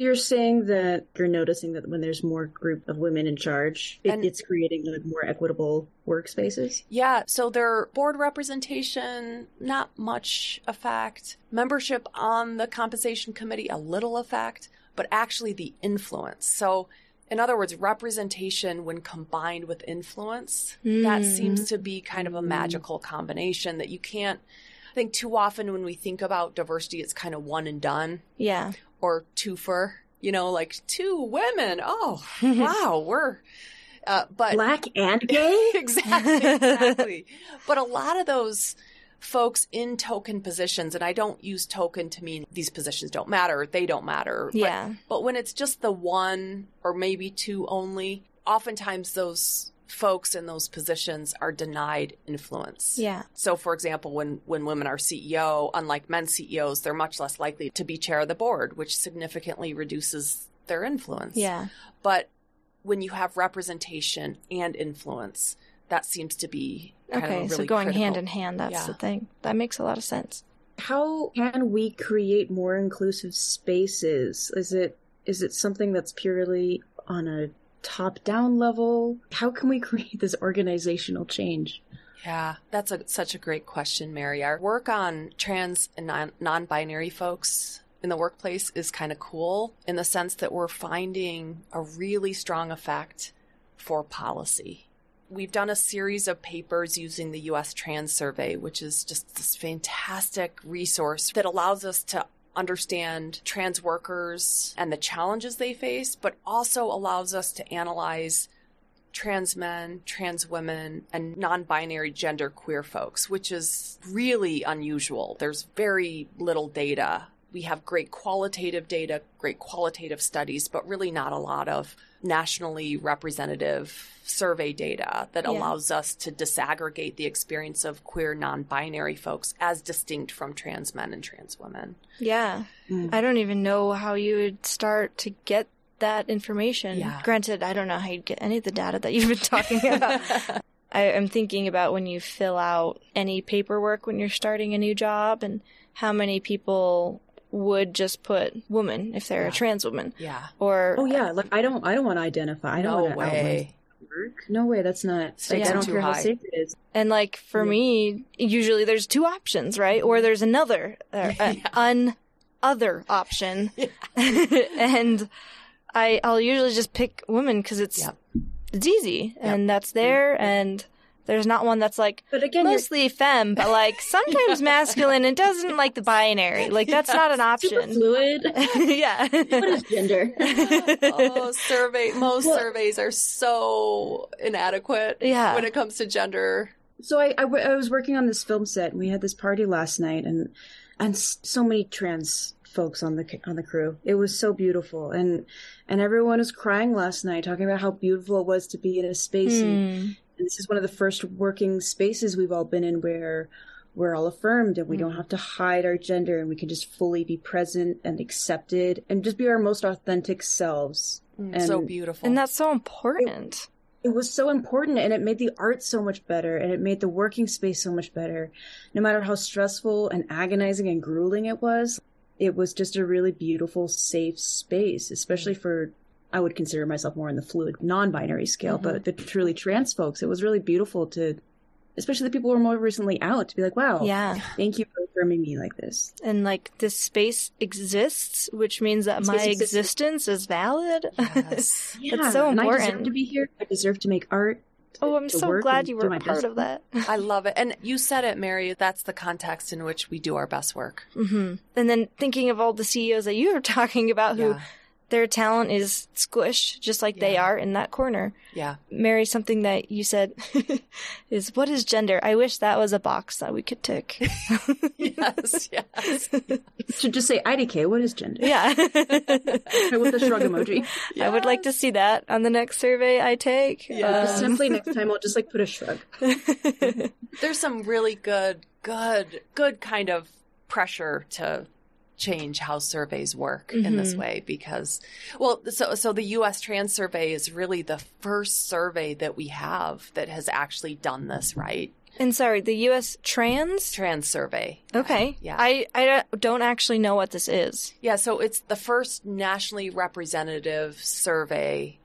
you're saying that you're noticing that when there's more group of women in charge, it, it's creating like more equitable workspaces. Yeah, so their board representation, not much effect. Membership on the compensation committee, a little effect, but actually the influence. So, in other words, representation when combined with influence, that Mm. seems to be kind of a magical combination that you can't. I think too often when we think about diversity, it's kind of one and done Yeah. Or twofer. You know, like two women. Oh, wow, we're. Uh, but Black and gay? exactly, exactly. but a lot of those folks in token positions, and I don't use token to mean these positions don't matter, they don't matter. But- Yeah. But, when it's just the one or maybe two only, oftentimes those folks in those positions are denied influence. Yeah. So, for example, when, when women are CEO, unlike men CEOs, they're much less likely to be chair of the board, which significantly reduces their influence. Yeah. But when you have representation and influence, that seems to be kind Okay. of really so going critical. hand in hand, that's Yeah. the thing. That makes a lot of sense. How can we create more inclusive spaces? Is it is it something that's purely on a top down level? How can we create this organizational change? Yeah, that's a, such a great question, Mary. Our work on trans and non- non-binary folks in the workplace is kind of cool in the sense that we're finding a really strong effect for policy. We've done a series of papers using the US Trans Survey, which is just this fantastic resource that allows us to understand trans workers and the challenges they face, but also allows us to analyze trans men, trans women, and non binary gender queer folks, which is really unusual. There's very little data. We have great qualitative data, great qualitative studies, but really not a lot of nationally representative survey data that Yeah. allows us to disaggregate the experience of queer non binary folks as distinct from trans men and trans women. Yeah. Mm. I don't even know how you would start to get that information. Yeah. Granted, I don't know how you'd get any of the data that you've been talking about. I am thinking about when you fill out any paperwork when you're starting a new job and how many people would just put woman if they're Yeah. a trans woman yeah. or Oh yeah, like I don't I don't want to identify. I don't No want to way. work. No way, that's not Stakes like I don't too care how high. safe it is. And like for Yeah. me, usually there's two options, right? Or there's another, uh, Yeah. an other option, and I I'll usually just pick women because it's Yep. it's easy Yep. and that's there, and there's not one that's like But again, you're mostly femme, but like sometimes masculine and doesn't like the binary. Like that's not an super option. fluid. yeah. what is gender? oh, survey. Most Well- surveys are so inadequate Yeah. when it comes to gender So I, I, w- I was working on this film set, and we had this party last night, and and so many trans folks on the on the crew. It was so beautiful, and and everyone was crying last night, talking about how beautiful it was to be in a space. And, Hmm. and this is one of the first working spaces we've all been in where we're all affirmed and we don't mm-hmm. have to hide our gender, and we can just fully be present and accepted, and just be our most authentic selves. Mm, and so beautiful. And that's so important. it was so important and it made the art so much better and it made the working space so much better no matter how stressful and agonizing and grueling it was it was just a really beautiful safe space especially mm. for i would consider myself more in the fluid non-binary scale but the truly trans folks it was really beautiful to especially the people who were more recently out to be like wow Yeah. thank you for affirming me like this And like this space exists, which means that my Space exists. existence is valid. Yes. yeah so and i deserve important. to be here i deserve to make art oh, I'm so glad you were a part best. of that. I love it. And you said it, Mary. That's the context in which we do our best work. hmm And then thinking of all the CEOs that you were talking about who Yeah. Their talent is squished just like they are in that corner. Yeah. Mary, something that you said is what is gender? I wish that was a box that we could tick. Yes. Yes. should just say idk what is gender yeah. with the shrug emoji I would like to see that on the next survey I take. Yeah. Um, Simply next time I'll just like put a shrug. There's some really good, good, good kind of pressure to change how surveys work in this mm-hmm. way because well so so the US trans survey is really the first survey that we have that has actually done this right and sorry, the U.S. trans. trans survey Okay. Yeah. I I don't actually know what this is. Yeah, so it's the first nationally representative survey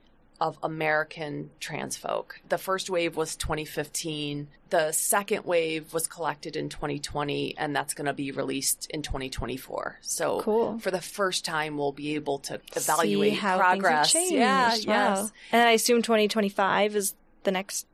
of American trans folk. The first wave was 2015. The second wave was collected in 2020, and that's going to be released in 2024. So Cool. for the first time, we'll be able to See evaluate how progress. Things have changed. Yeah, Wow. yes. And I assume 2025 is the next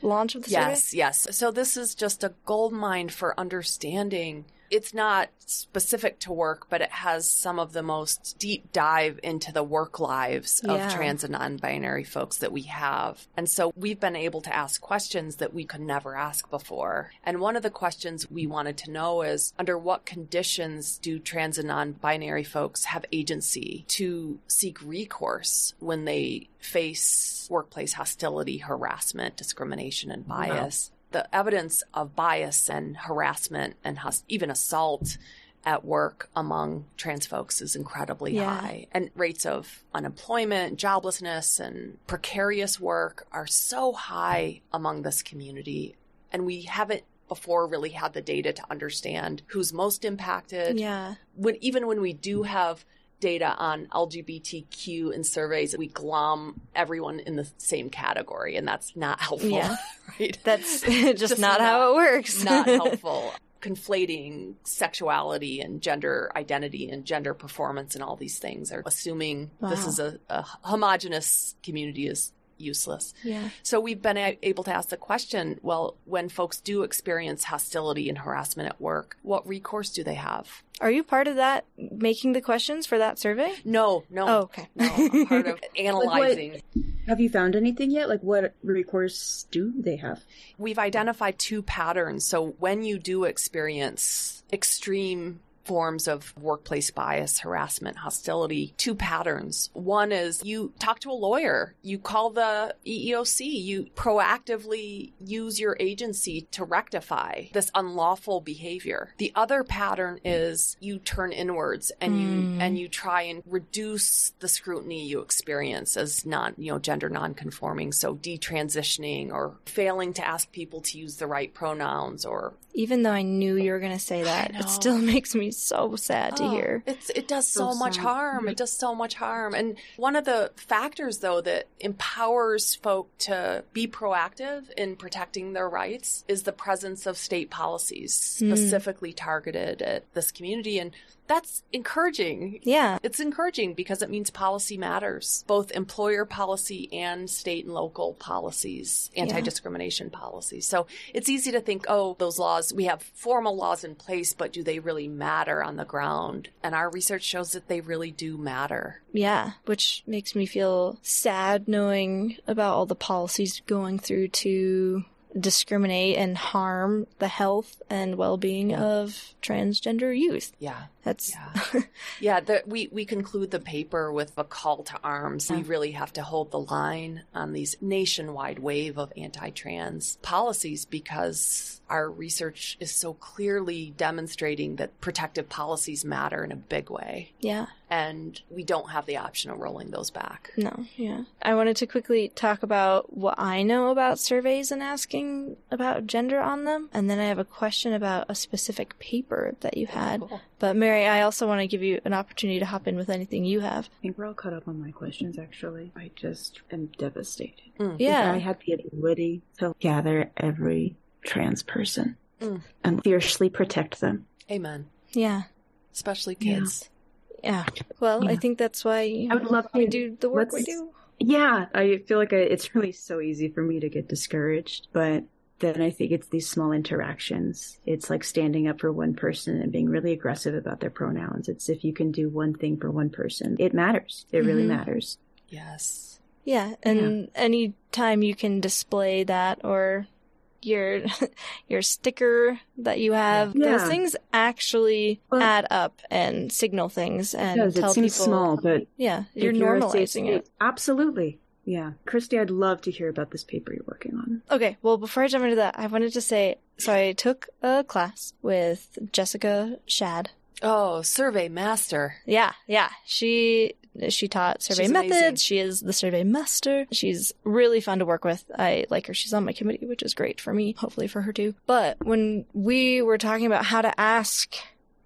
launch of the Yes, yes. So this is just a gold mine for understanding. It's not specific to work, but it has some of the most deep dive into the work lives of Yeah. trans and non binary folks that we have. And so we've been able to ask questions that we could never ask before. And one of the questions we wanted to know is under what conditions do trans and non binary folks have agency to seek recourse when they face workplace hostility, harassment, discrimination, and bias? The evidence of bias and harassment and hos- even assault at work among trans folks is incredibly Yeah. high. And rates of unemployment, joblessness, and precarious work are so high among this community. And we haven't before really had the data to understand who's most impacted. Yeah. When even when we do have data on LGBTQ in surveys, we glom everyone in the same category, and that's not helpful. Yeah. right? That's just, Just not, how it works. not helpful. Conflating sexuality and gender identity and gender performance and all these things are assuming this is a, a homogenous community is useless. yeah. So we've been a- able to ask the question, well, when folks do experience hostility and harassment at work, what recourse do they have? Are you part of that making the questions for that survey? No, no. Oh, okay. No, I'm part of analyzing. Have you found anything yet? Like, what recourse do they have? We've identified two patterns. So when you do experience extreme forms of workplace bias, harassment, hostility, two patterns. One is you talk to a lawyer, you call the EEOC, you proactively use your agency to rectify this unlawful behavior. The other pattern is you turn inwards and you hmm. and you try and reduce the scrutiny you experience as non, you know, gender nonconforming, so detransitioning or failing to ask people to use the right pronouns or Even though I knew you were going to say that, it still makes me so sad to Oh, hear. It's it does so, So much sad. harm. It does so much harm. And one of the factors though that empowers folk to be proactive in protecting their rights is the presence of state policies hmm. specifically targeted at this community and that's encouraging. Yeah. It's encouraging because it means policy matters, both employer policy and state and local policies, anti discrimination policies. So it's easy to think, oh, those laws, we have formal laws in place, but do they really matter on the ground? And our research shows that they really do matter. Yeah, which makes me feel sad knowing about all the policies going through to discriminate and harm the health and well-being of transgender youth. Yeah. That's Yeah. yeah, the, we, we conclude the paper with a call to arms. We really have to hold the line on these nationwide wave of anti trans policies because our research is so clearly demonstrating that protective policies matter in a big way. yeah. And we don't have the option of rolling those back. No, yeah. I wanted to quickly talk about what I know about surveys and asking about gender on them, and then I have a question about a specific paper that you had. Cool. But Mary, I also want to give you an opportunity to hop in with anything you have. I think we're all caught up on my questions, actually. I just am devastated. Mm. Yeah. I had the ability to gather every trans person Mm. and fiercely protect them. Amen. Yeah. Especially kids. Yeah. Well, I think that's why I would love to do the work we do. Yeah, I feel like I, it's really so easy for me to get discouraged, but then I think it's these small interactions. It's like standing up for one person and being really aggressive about their pronouns. It's if you can do one thing for one person, it matters. It really Mhm. matters. Yes. Yeah, and any time you can display that or your your sticker that you have, Yeah. those things actually Well- add up and signal things and Because tell it seems people. small, but Yeah, you're if a safe normalizing it. Absolutely. Yeah. Christy, I'd love to hear about this paper you're working on. Okay, well, before I jump into that, I wanted to say so I took a class with Jessica Shad. Oh, survey master. Yeah, yeah. She she taught survey She's methods. amazing. She is the survey master. She's really fun to work with. I like her. She's on my committee, which is great for me, hopefully for her too. But when we were talking about how to ask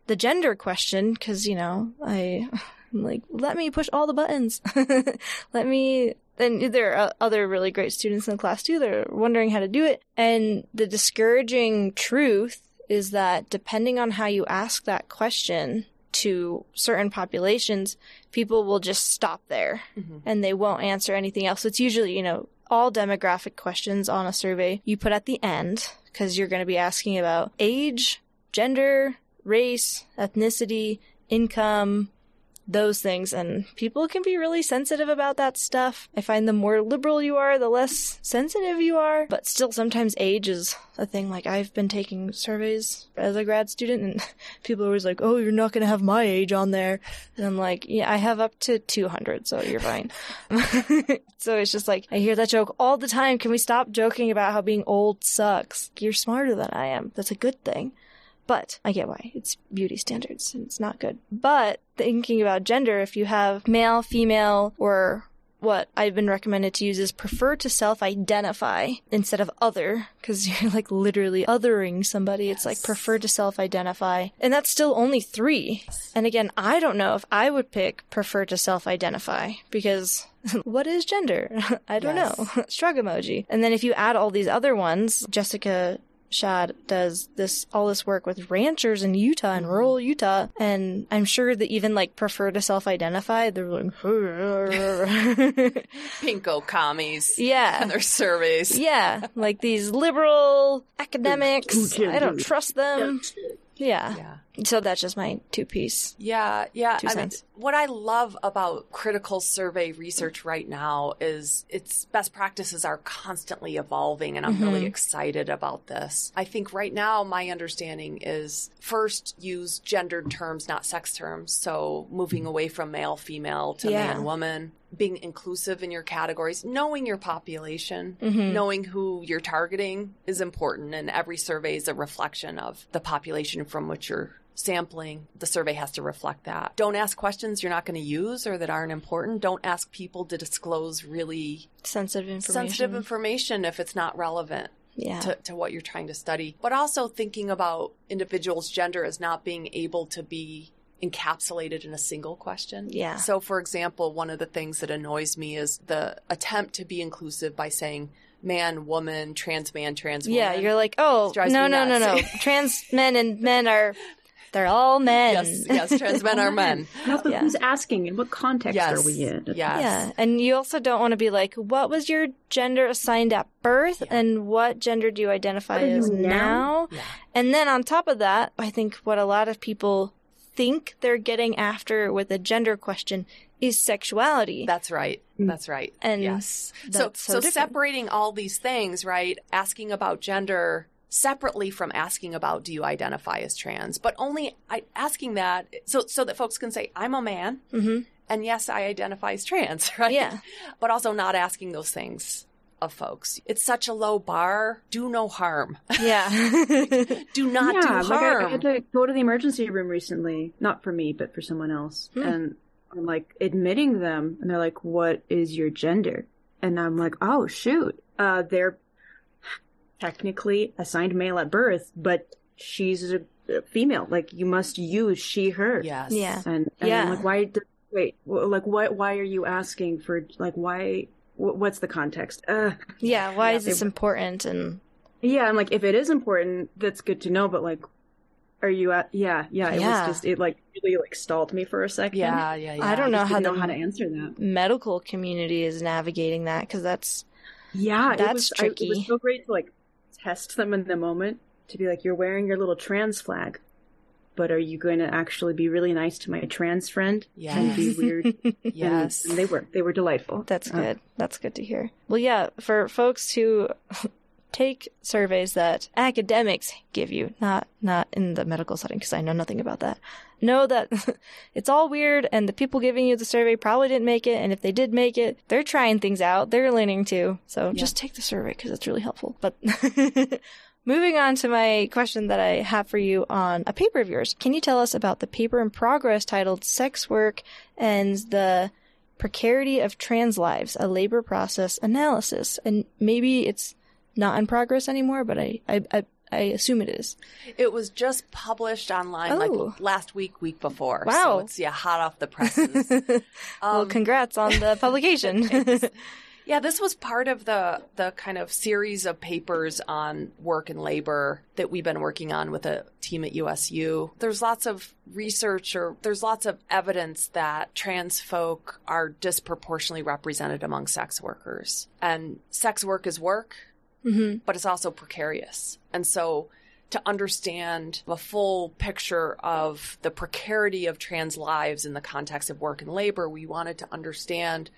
the gender question, because you know, I I'm like, let me push all the buttons. let me and there are other really great students in the class too They're wondering how to do it. And the discouraging truth is that depending on how you ask that question to certain populations, people will just stop there Mhm. and they won't answer anything else. It's usually, you know, all demographic questions on a survey you put at the end because you're going to be asking about age, gender, race, ethnicity, income, those things and people can be really sensitive about that stuff. I find the more liberal you are, the less sensitive you are, but still sometimes age is a thing. Like I've been taking surveys as a grad student and people are always like, "Oh, you're not going to have my age on there." And I'm like, "Yeah, I have up to 200, so you're fine." so it's just like I hear that joke all the time. Can we stop joking about how being old sucks? You're smarter than I am. That's a good thing. But I get why. It's beauty standards and it's not good. But thinking about gender, if you have male, female, or what I've been recommended to use is prefer to self identify instead of other, because you're like literally othering somebody. It's like prefer to self identify. And that's still only three. And again, I don't know if I would pick prefer to self identify because what is gender? I don't Yes. know. Shrug emoji. And then if you add all these other ones, Jessica Shad does this all this work with ranchers in Utah and rural Utah, and I'm sure that even like prefer to self-identify, they're like, Pinko commies. yeah, And their surveys. yeah, like these liberal academics. I don't trust them. Yeah, Yeah. so that's just my two piece. Yeah, yeah. Two I mean, cents. what I love about critical survey research right now is its best practices are constantly evolving, and I'm really Mhm. excited about this. I think right now my understanding is first use gendered terms, not sex terms. So moving away from male, female to Yeah. man, woman. Being inclusive in your categories, knowing your population, Mhm. knowing who you're targeting is important, and every survey is a reflection of the population from which you're sampling. The survey has to reflect that. Don't ask questions you're not going to use or that aren't important. Don't ask people to disclose really Sensitive information. sensitive information if it's not relevant yeah. to, to what you're trying to study. But also thinking about individuals' gender as not being able to be encapsulated in a single question. Yeah. So, for example, one of the things that annoys me is the attempt to be inclusive by saying man, woman, trans man, trans woman. yeah, you're like, oh, no, no, no, no. Trans men and men are, they're all men. Yes, yes, trans men are men. No, but Yeah. who's asking and what context Yes. are we in? Yes. Yeah, and you also don't want to be like, what was your gender assigned at birth, and what gender do you identify What are you as now? now? Yeah. And then on top of that, I think what a lot of people think they're getting after with a gender question is sexuality. That's right. Mm. That's right. And yes. So so so, separating all these things, right? Asking about gender separately from asking about do you identify as trans, but only asking that so so that folks can say I'm a man hmm and yes, I identify as trans, right? Yeah. But also not asking those things of folks. It's such a low bar. Do no harm. Yeah. Do not yeah, do like I, I harm. had to go to the emergency room recently, not for me, but for someone else, Hmm. and I'm like admitting them, and they're like, "What is your gender?" And I'm like, "Oh shoot, uh, they're technically assigned male at birth, but she's a, a female. Like you must use she/her." yes. Yeah. And, and Yeah. I'm like, why? Do, wait, like, why? Why are you asking for? Like, why? Wh- What's the context? Uh, yeah. Why is this they- important? And yeah, I'm like, if it is important, that's good to know. But like, are you at? Yeah, yeah. It Yeah. was just it like really like stalled me for a second. Yeah, yeah, yeah. I don't know how know how to answer that. medical community is navigating that because that's Yeah, it That's was, I- tricky. it was so great to like test them in the moment to be like, you're wearing your little trans flag, but are you going to actually be really nice to my trans friend and be weird? Yes. and, they were. They were delightful. That's Uh, good. That's good to hear. Well, yeah, for folks who take surveys that academics give you, not not in the medical setting because I know nothing about that. Know that it's all weird and the people giving you the survey probably didn't make it and if they did make it, they're trying things out. They're learning too. So just take the survey because it's really helpful. But Moving on to my question that I have for you on a paper of yours. Can you tell us about the paper in progress titled Sex Work and the Precarity of Trans Lives, a Labor Process Analysis? And maybe it's not in progress anymore, but I, I, I, I assume it is. It was just published online Oh. like last week, week before. Wow. So it's yeah, hot off the presses. well, Um, congrats on the publication. Yeah, this was part of the the kind of series of papers on work and labor that we've been working on with a team at USU. There's lots of research or there's lots of evidence that trans folk are disproportionately represented among sex workers. And sex work is work, hmm but it's also precarious. And so to understand the full picture of the precarity of trans lives in the context of work and labor, we wanted to understand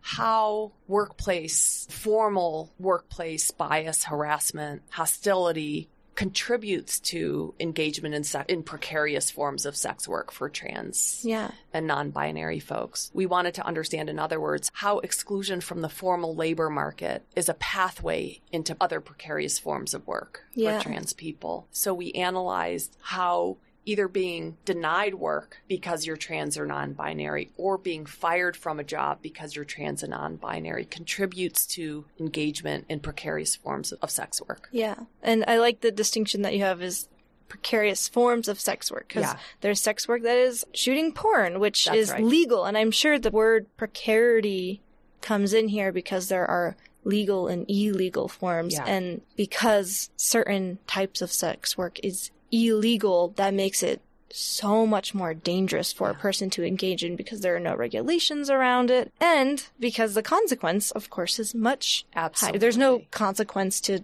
how workplace, formal workplace bias, harassment, hostility contributes to engagement in, se- in precarious forms of sex work for trans Yeah. and non-binary folks. We wanted to understand, in other words, how exclusion from the formal labor market is a pathway into other precarious forms of work Yeah. for trans people. So we analyzed how either being denied work because you're trans or non-binary or being fired from a job because you're trans and non-binary contributes to engagement in precarious forms of sex work. Yeah. And I like the distinction that you have is precarious forms of sex work because Yeah. there's sex work that is shooting porn, which That's is right. legal. And I'm sure the word precarity comes in here because there are legal and illegal forms. Yeah. And because certain types of sex work is illegal, that makes it so much more dangerous for a person to engage in because there are no regulations around it. And because the consequence, of course, is much Absolutely. higher. There's no consequence to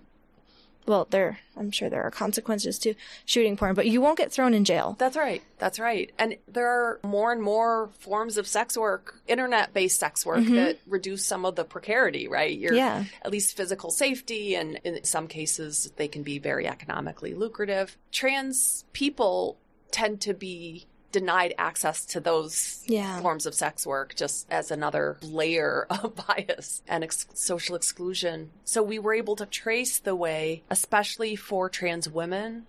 well, there I'm sure there are consequences to shooting porn, but you won't get thrown in jail. That's right. That's right. And there are more and more forms of sex work, internet based sex work mm-hmm. that reduce some of the precarity, right? Your, Yeah. At least physical safety, and in some cases, they can be very economically lucrative. Trans people tend to be denied access to those Yeah. forms of sex work just as another layer of bias and ex- social exclusion. So we were able to trace the way, especially for trans women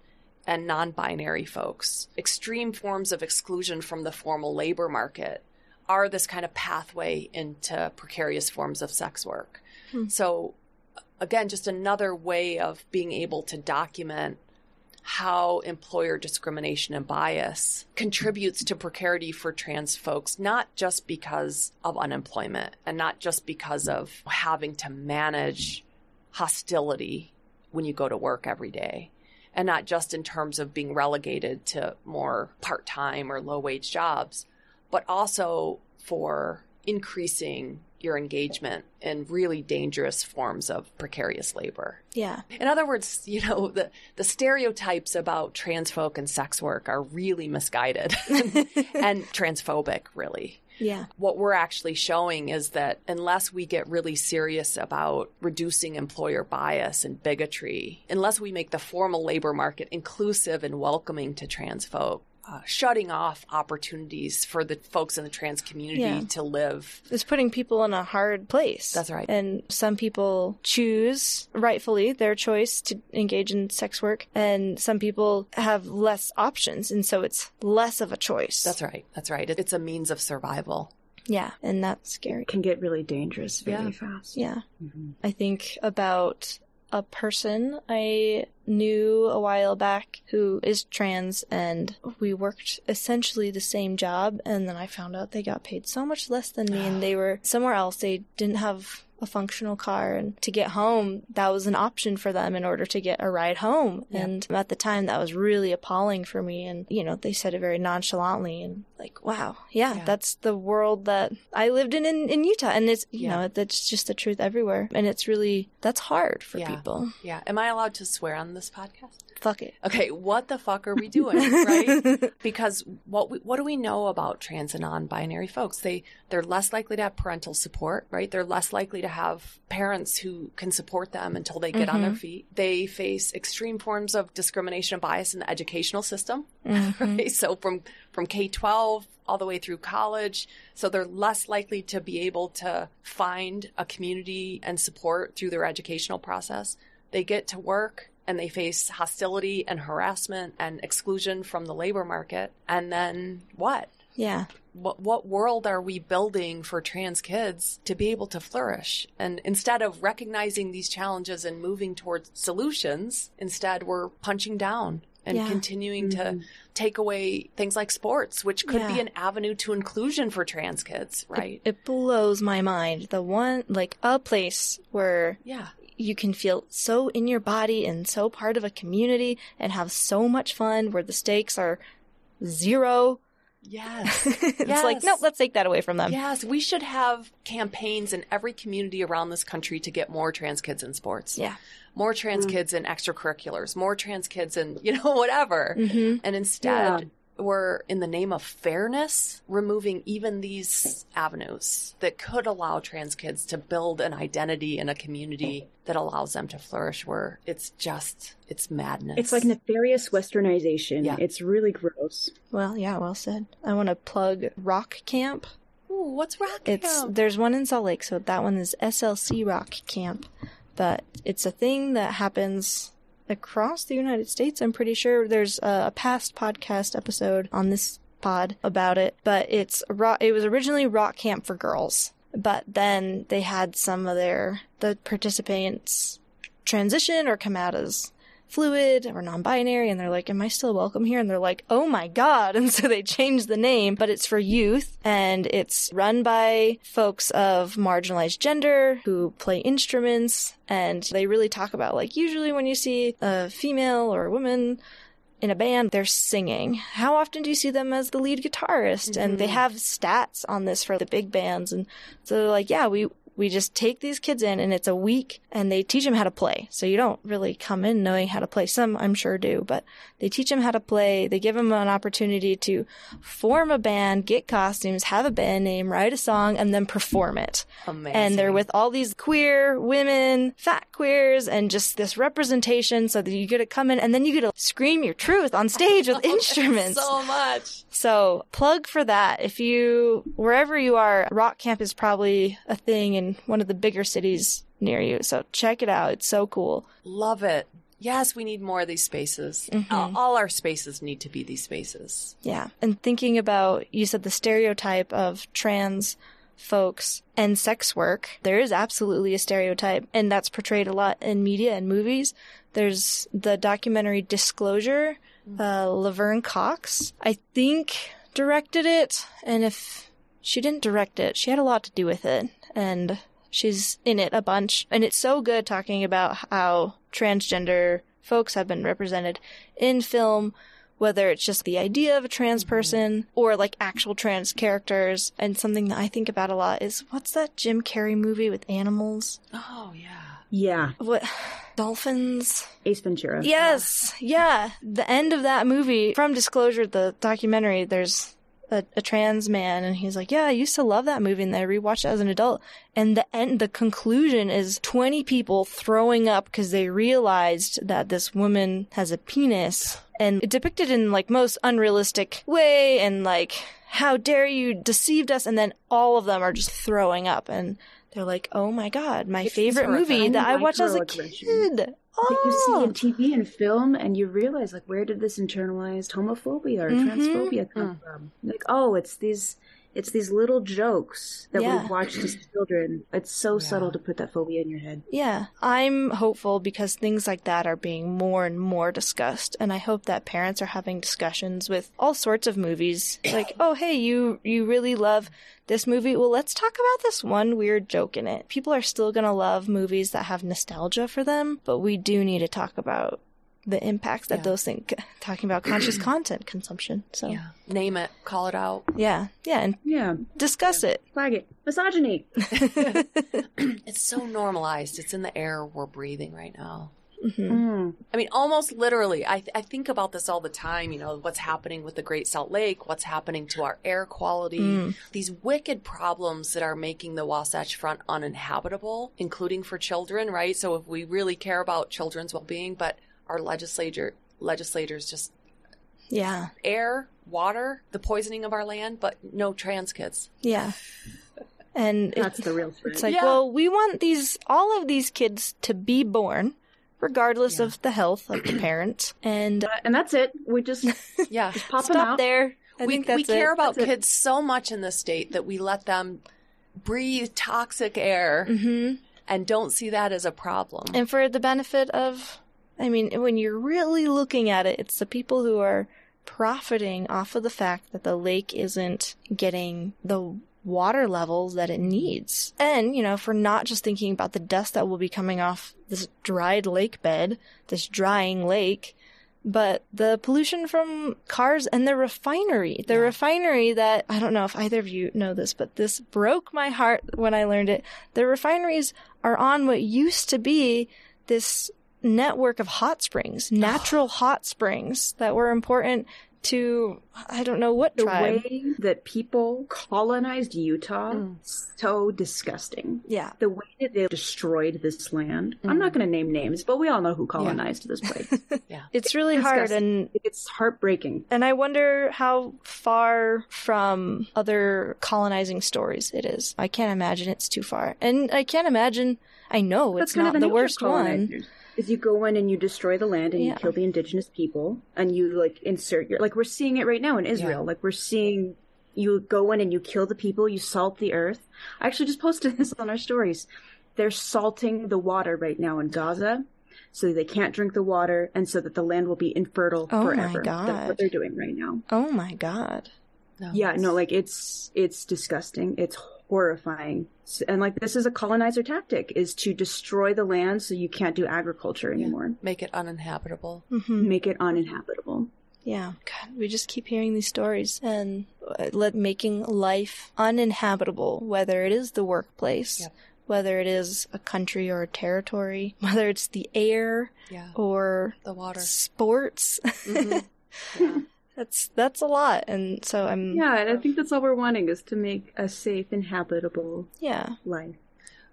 and non binary folks, extreme forms of exclusion from the formal labor market are this kind of pathway into precarious forms of sex work. Hmm. So, again, just another way of being able to document how employer discrimination and bias contributes to precarity for trans folks, not just because of unemployment and not just because of having to manage hostility when you go to work every day, and not just in terms of being relegated to more part time or low wage jobs, but also for increasing your engagement in really dangerous forms of precarious labor. Yeah. In other words, you know, the, the stereotypes about trans folk and sex work are really misguided and transphobic, really. Yeah. What we're actually showing is that unless we get really serious about reducing employer bias and bigotry, unless we make the formal labor market inclusive and welcoming to trans folk, uh, shutting off opportunities for the folks in the trans community Yeah. to live. It's putting people in a hard place. That's right. And some people choose, rightfully, their choice to engage in sex work, and some people have less options, and so it's less of a choice. That's right. That's right. It's a means of survival. Yeah, and that's scary. It Can get really dangerous very Yeah. fast. Yeah. Mhm. I think about a person I knew a while back who is trans and we worked essentially the same job and then I found out they got paid so much less than me and they were somewhere else. They didn't have a functional car and to get home that was an option for them in order to get a ride home Yeah. and at the time that was really appalling for me and you know they said it very nonchalantly and like wow yeah, Yeah. that's the world that I lived in in, in Utah and it's you Yeah. know that's just the truth everywhere and it's really that's hard for people Yeah. Am I allowed to swear on this podcast? fuck it Okay, what the fuck are we doing, right? because what we, what do we know about trans and non-binary folks? They they're less likely to have parental support, right? They're less likely to have parents who can support them until they get on their mm-hmm. feet. They face extreme forms of discrimination and bias in the educational system, mm-hmm. right? So from from K-12 all the way through college, so they're less likely to be able to find a community and support through their educational process. They get to work and they face hostility and harassment and exclusion from the labor market. And then what? yeah What, what world are we building for trans kids to be able to flourish? And instead of recognizing these challenges and moving towards solutions, instead we're punching down and Yeah. continuing to mm-hmm. take away things like sports, which could be an avenue to inclusion for trans kids, right? it blows my mind the one like a place where yeah. You can feel so in your body and so part of a community and have so much fun where the stakes are zero Yes. it's like Yes. nope let's take that away from them Yes, we should have campaigns in every community around this country to get more trans kids in sports. yeah More trans kids in extracurriculars, more trans kids in, you know, whatever. hmm And instead, we're in the name of fairness, removing even these avenues that could allow trans kids to build an identity in a community that allows them to flourish where it's just, it's madness. It's like nefarious westernization. Yeah. It's really gross. well yeah well said i want to plug rock camp Ooh, what's rock It's camp? there's one in Salt Lake, so that one is SLC Rock Camp. But it's a thing that happens across the United States. I'm pretty sure there's a, past podcast episode on this pod about it. But it's rock. It was originally Rock Camp for girls, but then they had some of their the participants transition or come out as fluid or non-binary and they're like am i still welcome here and they're like oh my god and so they changed the name but it's for youth and it's run by folks of marginalized gender who play instruments and they really talk about like usually when you see a female or a woman in a band, they're singing. How often do you see them as the lead guitarist? And they mm-hmm. have stats on this for the big bands. And so they're like, yeah, we, we just take these kids in and it's a week and they teach them how to play. So you don't really come in knowing how to play. Some I'm sure do, but they teach them how to play. They give them an opportunity to form a band, get costumes, have a band name, write a song, and then perform it. Amazing. And they're with all these queer women, fat queers, and just this representation so that you get to come in and then you get to scream your truth on stage with instruments. so much. So plug for that. If you, wherever you are, rock camp is probably a thing in one of the bigger cities near you. So check it out. It's so cool. Love it. Yes, we need more of these spaces. Mm-hmm. All, all our spaces need to be these spaces. Yeah. And thinking about, you said the stereotype of trans folks and sex work, there is absolutely a stereotype, and that's portrayed a lot in media and movies. There's the documentary Disclosure, uh, Laverne Cox, I think, directed it, and if she didn't direct it, she had a lot to do with it, and she's in it a bunch. And it's so good talking about how transgender folks have been represented in film whether it's just the idea of a trans person or like actual trans characters. And something that I think about a lot is what's that Jim Carrey movie with animals? Oh yeah. Yeah, What dolphins? Ace Ventura. Yes, yeah. The end of that movie, from Disclosure, the documentary, there's a, a trans man, and he's like, "Yeah, I used to love that movie, and I rewatched it as an adult." And the end, the conclusion is twenty people throwing up because they realized that this woman has a penis, and it depicted in like most unrealistic way, and like, how dare you deceived us? And then all of them are just throwing up, and they're like, "Oh my god, my favorite movie that I watched as a Microaggression. Kid." That you see Oh. in TV and film, and you realize, like, where did this internalized homophobia or Mhm. transphobia come from? Like, oh, it's these, it's these little jokes that Yeah. we've watched as children. It's so Yeah. subtle to put that phobia in your head. Yeah, I'm hopeful because things like that are being more and more discussed, and I hope that parents are having discussions with all sorts of movies. Like, oh, hey, you you really love this movie? Well, let's talk about this one weird joke in it. People are still gonna love movies that have nostalgia for them, but we do need to talk about the impacts that Yeah. those things. Talking about conscious content consumption. So yeah, Yeah. Name it. Call it out. yeah, yeah and Yeah, discuss it. flag it. Misogyny. It's so normalized. It's in the air we're breathing right now. Mhm. Mm. I mean, almost literally. I, I think about this all the time. You know, what's happening with the Great Salt Lake, what's happening to our air quality, Mm. these wicked problems that are making the Wasatch Front uninhabitable, including for children, right? So if we really care about children's well being, but our legislature legislators just Yeah, air, water, the poisoning of our land, but no trans kids. yeah, and it- That's the real threat. It's like, Yeah. well, we want these all of these kids to be born, regardless Yeah. of the health of the parents and and that's it. We just Yeah. pop them stop out. there. I we, we care it. about That's it. kids so much in this state that we let them breathe toxic air hmm and don't see that as a problem. and for the benefit of, I mean, when you're really looking at it, it's the people who are profiting off of the fact that the lake isn't getting the water levels that it needs. And, you know, for not just thinking about the dust that will be coming off this dried lake bed, this drying lake, but the pollution from cars and the refinery. The Yeah. refinery that, I don't know if either of you know this, but this broke my heart when I learned it. The refineries are on what used to be this network of hot springs, natural hot springs that were important to, I don't know what The tribe. way that people colonized Utah, Mm. so disgusting. Yeah. The way that they destroyed this land. I'm not going to name names, but we all know who colonized this place. Yeah, it's really hard and it's heartbreaking. And I wonder how far from other colonizing stories it is. I can't imagine it's too far. And I can't imagine, I know it's not the nature of worst one. Colonizers, Is you go in and you destroy the land and Yeah. you kill the indigenous people and you like insert your like we're seeing it right now in Israel. Yeah. Like we're seeing you go in and you kill the people, you salt the earth. I actually just posted this on our stories. They're salting the water right now in Gaza so they can't drink the water and so that the land will be infertile Oh my forever. God. That's what they're doing right now. Oh my god. No, Yeah, it's- no, like it's it's disgusting. It's horrifying. And like this is a colonizer tactic is to destroy the land so you can't do agriculture anymore. make it uninhabitable. hmm Make it uninhabitable. Yeah. God, we just keep hearing these stories and uh, let making life uninhabitable, whether it is the workplace, Yep. whether it is a country or a territory, whether it's the air Yeah, or the water. sports. Mhm. Yeah. That's that's a lot, and so I'm Yeah, and I think that's all we're wanting is to make a safe, inhabitable yeah. life.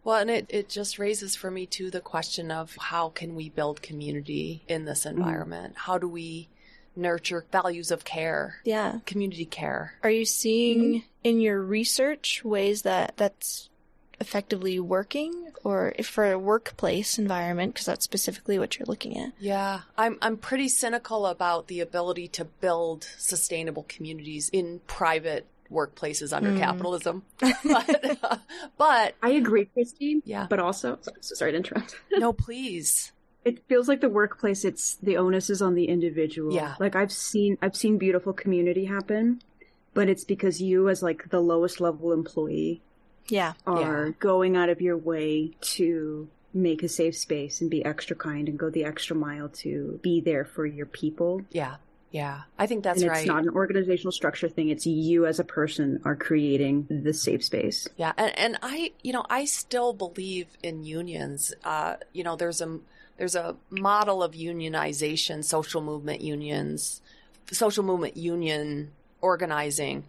Well, and it, it just raises for me too the question of how can we build community in this mm-hmm. environment? How do we nurture values of care, Yeah. community care? Are you seeing mm-hmm. in your research ways that that's effectively working or if for a workplace environment because that's specifically what you're looking at. Yeah, I'm I'm pretty cynical about the ability to build sustainable communities in private workplaces under Mm. capitalism. but, uh, but I agree, Christine. Yeah. But also, so sorry to interrupt. no, please. It feels like the workplace. It's the onus is on the individual. Yeah. Like I've seen, I've seen beautiful community happen, but it's because you, as like the lowest level employee, Yeah. are going out of your way to make a safe space and be extra kind and go the extra mile to be there for your people. Yeah, Yeah, I think that's and right. it's not an organizational structure thing. It's you as a person are creating the safe space. Yeah, and, and I, you know, I still believe in unions. Uh, you know, there's a there's a model of unionization, social movement unions, social movement union organizing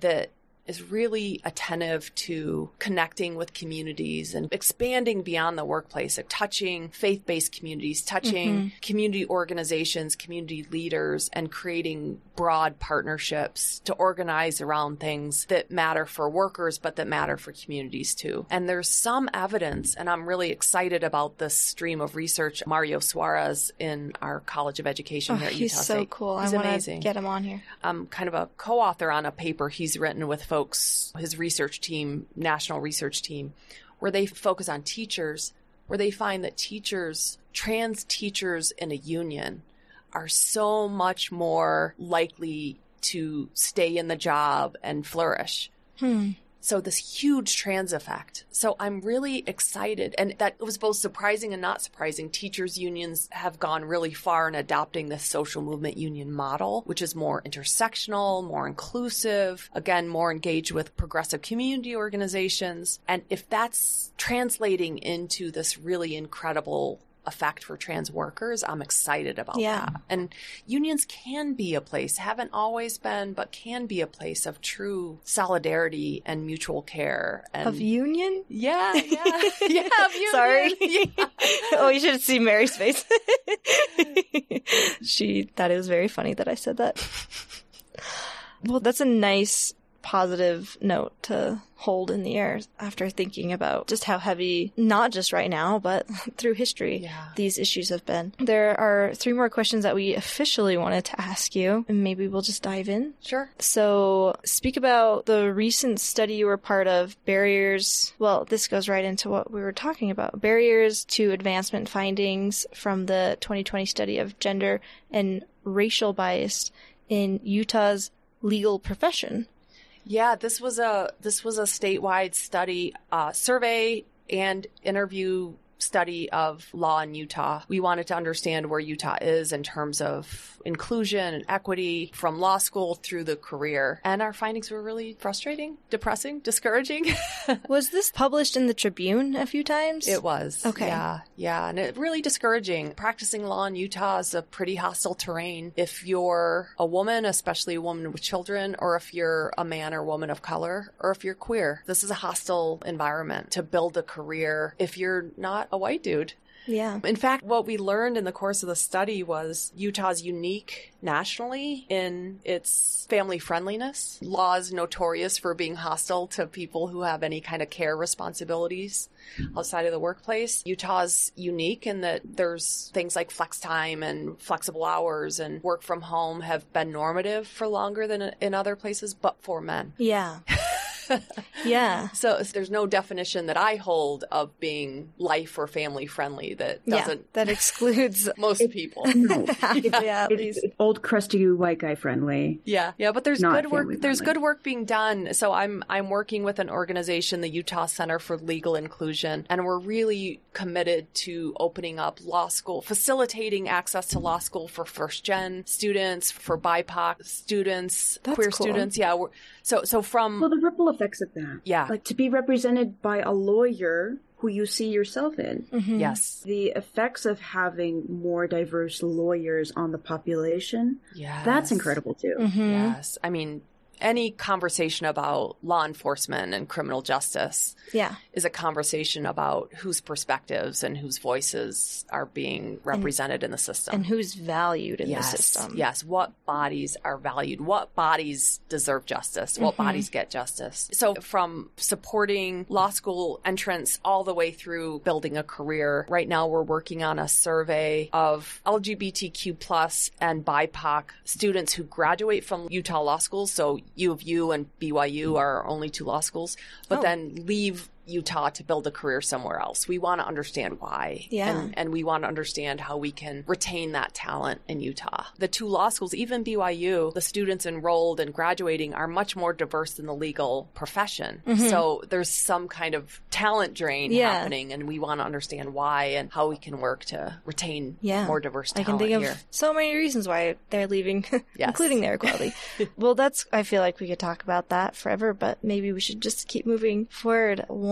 that is really attentive to connecting with communities and expanding beyond the workplace, touching faith based communities, touching mm-hmm. community organizations, community leaders, and creating broad partnerships to organize around things that matter for workers, but that matter for communities too. And there's some evidence, and I'm really excited about this stream of research. Mario Suarez in our College of Education Oh, here at he's Utah so State. cool. He's I amazing. get him on here. I'm kind of a co-author on a paper he's written with folks, his research team, national research team, where they focus on teachers, where they find that teachers, trans teachers in a union, are so much more likely to stay in the job and flourish. Hmm. So this huge trans effect. So I'm really excited. And that it was both surprising and not surprising. Teachers unions have gone really far in adopting this social movement union model, which is more intersectional, more inclusive, again, more engaged with progressive community organizations. And if that's translating into this really incredible effect for trans workers, I'm excited about Yeah. that. And unions can be a place, haven't always been, but can be a place of true solidarity and mutual care. And Of union? yeah, yeah, yeah. Sorry. Yeah. oh, you should see Mary's face. she thought it was very funny that I said that. Well, that's a nice positive note to hold in the air after thinking about just how heavy, not just right now, but through history, Yeah. these issues have been. There are three more questions that we officially wanted to ask you, and maybe we'll just dive in. Sure. So, speak about the recent study you were part of, barriers. Well, this goes right into what we were talking about barriers to advancement findings from the 2020 study of gender and racial bias in Utah's legal profession. Yeah, this was a this was a statewide study, uh, survey and interview study of law in Utah. We wanted to understand where Utah is in terms of inclusion and equity from law school through the career. And our findings were really frustrating, depressing, discouraging. Was this published in the Tribune a few times? It was. Okay. Yeah. Yeah. And it really discouraging. Practicing law in Utah is a pretty hostile terrain. If you're a woman, especially a woman with children, or if you're a man or woman of color, or if you're queer, this is a hostile environment to build a career if you're not a white dude. Yeah. In fact, what we learned in the course of the study was Utah's unique nationally in its family friendliness. Laws notorious for being hostile to people who have any kind of care responsibilities outside of the workplace. Utah's unique in that there's things like flex time and flexible hours and work from home have been normative for longer than in other places, but for men. Yeah. yeah. So there's no definition that I hold of being life or family friendly that doesn't yeah. That excludes most people. yeah, at It's, least. it's old crusty white guy friendly. Yeah, yeah, but there's Not good work. family There's good work being done. So I'm I'm working with an organization, the Utah Center for Legal Inclusion, and we're really committed to opening up law school, facilitating access to law school for first gen students, for BIPOC students, That's queer cool. students. Yeah, we're, so so from Well, the ripple effects of that. Yeah. Like to be represented by a lawyer who you see yourself in. Mhm. yes, The effects of having more diverse lawyers on the population, yeah, that's incredible too. Mhm. Yes, I mean any conversation about law enforcement and criminal justice Yeah. is a conversation about whose perspectives and whose voices are being represented in the system. And who's valued in yes, the system. Yes, what bodies are valued? What bodies deserve justice? What Mhm. bodies get justice? So from supporting law school entrance all the way through building a career, right now we're working on a survey of LGBTQ plus and BIPOC students who graduate from Utah law schools. So U of U and BYU mm. are our only two law schools, but Oh. then leave Utah to build a career somewhere else. We want to understand why. Yeah. And, and we want to understand how we can retain that talent in Utah. The two law schools, even BYU, the students enrolled and graduating are much more diverse than the legal profession. So there's some kind of talent drain Mm-hmm. Yeah. happening, and we want to understand why and how we can work to retain Yeah. more diverse I talent can think here. of so many reasons why they're leaving, Yes. including their equality. well, that's, I feel like we could talk about that forever, but maybe we should just keep moving forward. One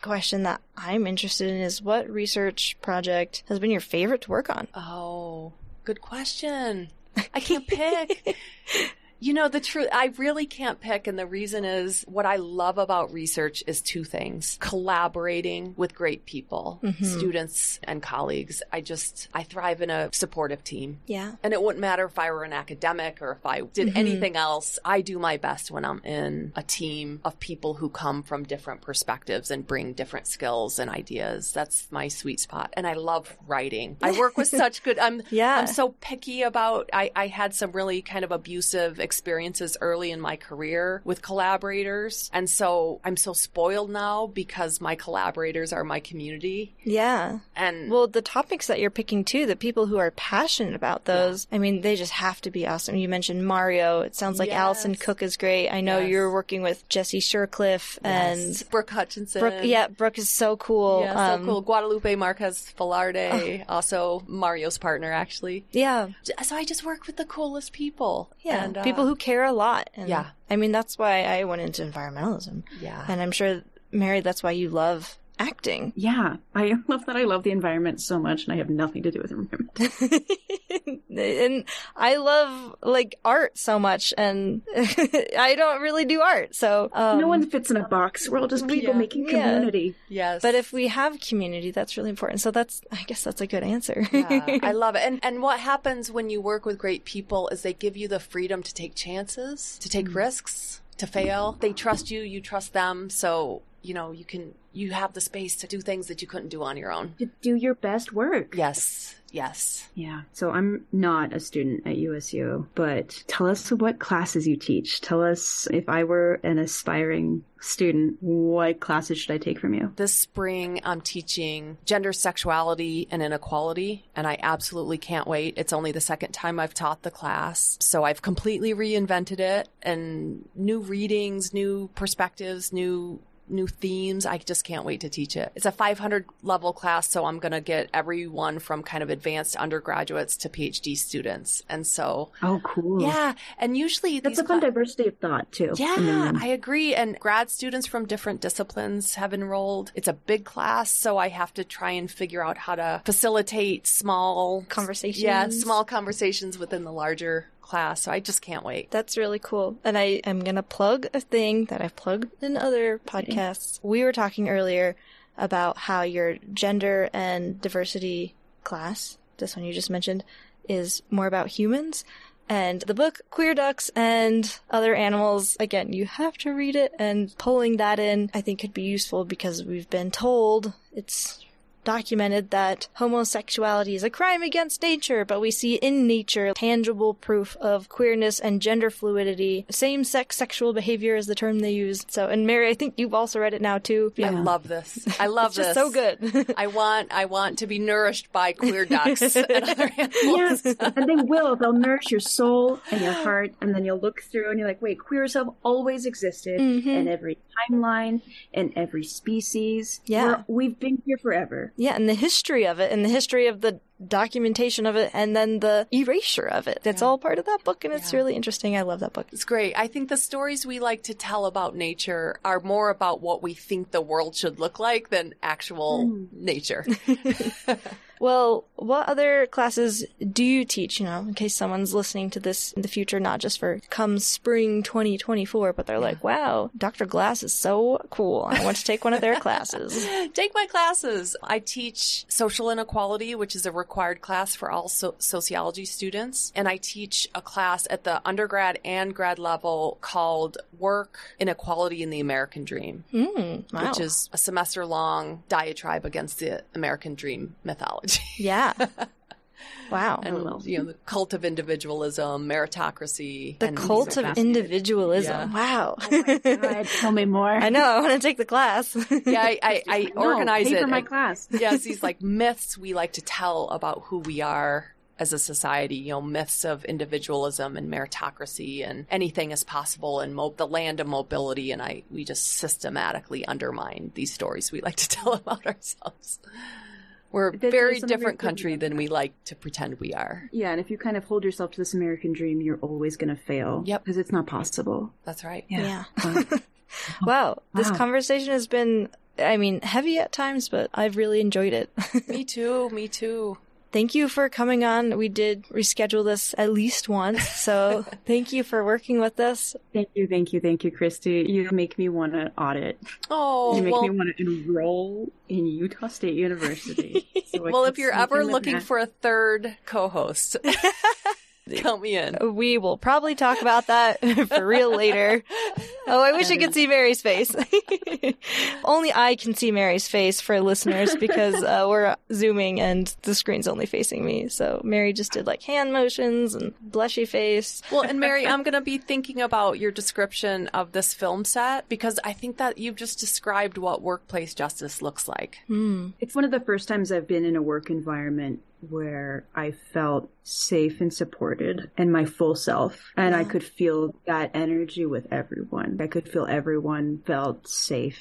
question that I'm interested in is what research project has been your favorite to work on? Oh, good question. I can't pick. You know, the truth, I really can't pick. And the reason is what I love about research is two things collaborating with great people, mm-hmm. students and colleagues. I just, I thrive in a supportive team. Yeah. And it wouldn't matter if I were an academic or if I did mm-hmm. anything else. I do my best when I'm in a team of people who come from different perspectives and bring different skills and ideas. That's my sweet spot. And I love writing. I work with such good, I'm, Yeah. I'm so picky about, I, I had some really kind of abusive experiences early in my career with collaborators. And so I'm so spoiled now because my collaborators are my community. Yeah. And Well, the topics that you're picking too, the people who are passionate about those, I mean, they just have to be awesome. You mentioned Mario. It sounds like Alison Cook is great. I know Yes. you're working with Jesse Shercliffe and Brooke Hutchinson. Brooke. Yeah, Brooke is so cool. Yeah, so Um, cool. Guadalupe Marquez Velarde, also Mario's partner, actually. Yeah. So I just work with the coolest people. Yeah. And, uh, people who care a lot. And Yeah. I mean, that's why I went into environmentalism. Yeah. And I'm sure, Mary, that's why you love acting. Yeah, I love that I love the environment so much, and I have nothing to do with the environment. and I love like art so much, and I don't really do art. So um, no one fits in a box. We're all just people yeah, making yeah. community. yes. But if we have community, that's really important. So that's, I guess, that's a good answer. Yeah, I love it. And and what happens when you work with great people is they give you the freedom to take chances, to take risks, to fail. They trust you, you trust them, so you know, you can you have the space to do things that you couldn't do on your own. To do your best work. Yes. Yes. Yeah. So I'm not a student at USU, but tell us what classes you teach. Tell us if I were an aspiring student, what classes should I take from you? This spring, I'm teaching gender sexuality and inequality, and I absolutely can't wait. It's only the second time I've taught the class. So I've completely reinvented it and new readings, new perspectives, new new themes. I just can't wait to teach it. It's a 500 level class, so I'm going to get everyone from kind of advanced undergraduates to PhD students. And so, Oh, cool. yeah, and usually That's a fun cla- diversity of thought too. yeah, then- I agree. And grad students from different disciplines have enrolled. It's a big class, so I have to try and figure out how to facilitate small Conversations. Yeah, small conversations within the larger class. So I just can't wait. That's really cool. And I am going to plug a thing that I've plugged in other podcasts. We were talking earlier about how your gender and diversity class, this one you just mentioned, is more about humans. And the book Queer Ducks and Other Animals, again, you have to read it and pulling that in, I think could be useful because we've been told it's documented that homosexuality is a crime against nature, but we see in nature tangible proof of queerness and gender fluidity. Same sex sexual behavior is the term they use. So, and Mary, I think you've also read it now too. I love this. I love It's this. just so good. I want I want to be nourished by queer ducks and other animals. Yes, and they will. They'll nourish your soul and your heart, and then you'll look through and you're like, wait, queers have always existed Mm-hmm. in every timeline, and every species. Yeah. We're- we've been here forever. yeah, and the history of it, and the history of the documentation of it, and then the erasure of it. That's all part of that book, and it's Yeah. really interesting. I love that book. It's great. I think the stories we like to tell about nature are more about what we think the world should look like than actual hmm. nature. Well, what other classes do you teach, you know, in case someone's listening to this in the future, not just for come spring 2024, but they're like, wow, Dr. Glass is so cool. I want to take one of their classes. Take my classes. I teach social inequality, which is a required class for all so- sociology students. And I teach a class at the undergrad and grad level called Work, Inequality in the American Dream, Mm, wow. which is a semester long diatribe against the American Dream mythology. yeah. Wow. and oh, you know the cult of individualism, meritocracy, the and cult of individualism. Yeah. Wow. Oh God, tell me more. I know. I want to take the class. Yeah, I, I, I No, organize pay it. for my class. yes, these like myths we like to tell about who we are as a society. You know, myths of individualism and meritocracy and anything is possible and mo- the land of mobility. And I, we just systematically undermine these stories we like to tell about ourselves. We're a There's- very there's different country than we like to pretend we are. Yeah, and if you kind of hold yourself to this American dream, you're always going to fail. Yep. Because it's not possible. That's right. yeah. Wow. Wow. This conversation has been, I mean, heavy at times, but I've really enjoyed it. Me too. Me too. Thank you for coming on. We did reschedule this at least once. So thank you for working with us. thank you, thank you, thank you, Christy. You make me want to audit. Oh, you make well, me want to enroll in Utah State University. So well, if you're ever looking for a third co-host, count me in. We will probably talk about that for real later. Oh, I wish I could see Mary's face. only I can see Mary's face for listeners because uh, we're zooming and the screen's only facing me. So Mary just did like hand motions and blushy face. Well, and Mary, I'm going to be thinking about your description of this film set because I think that you've just described what workplace justice looks like. Hmm. It's one of the first times I've been in a work environment where I felt safe and supported and my full self. And I could feel that energy with everyone. I could feel everyone felt safe.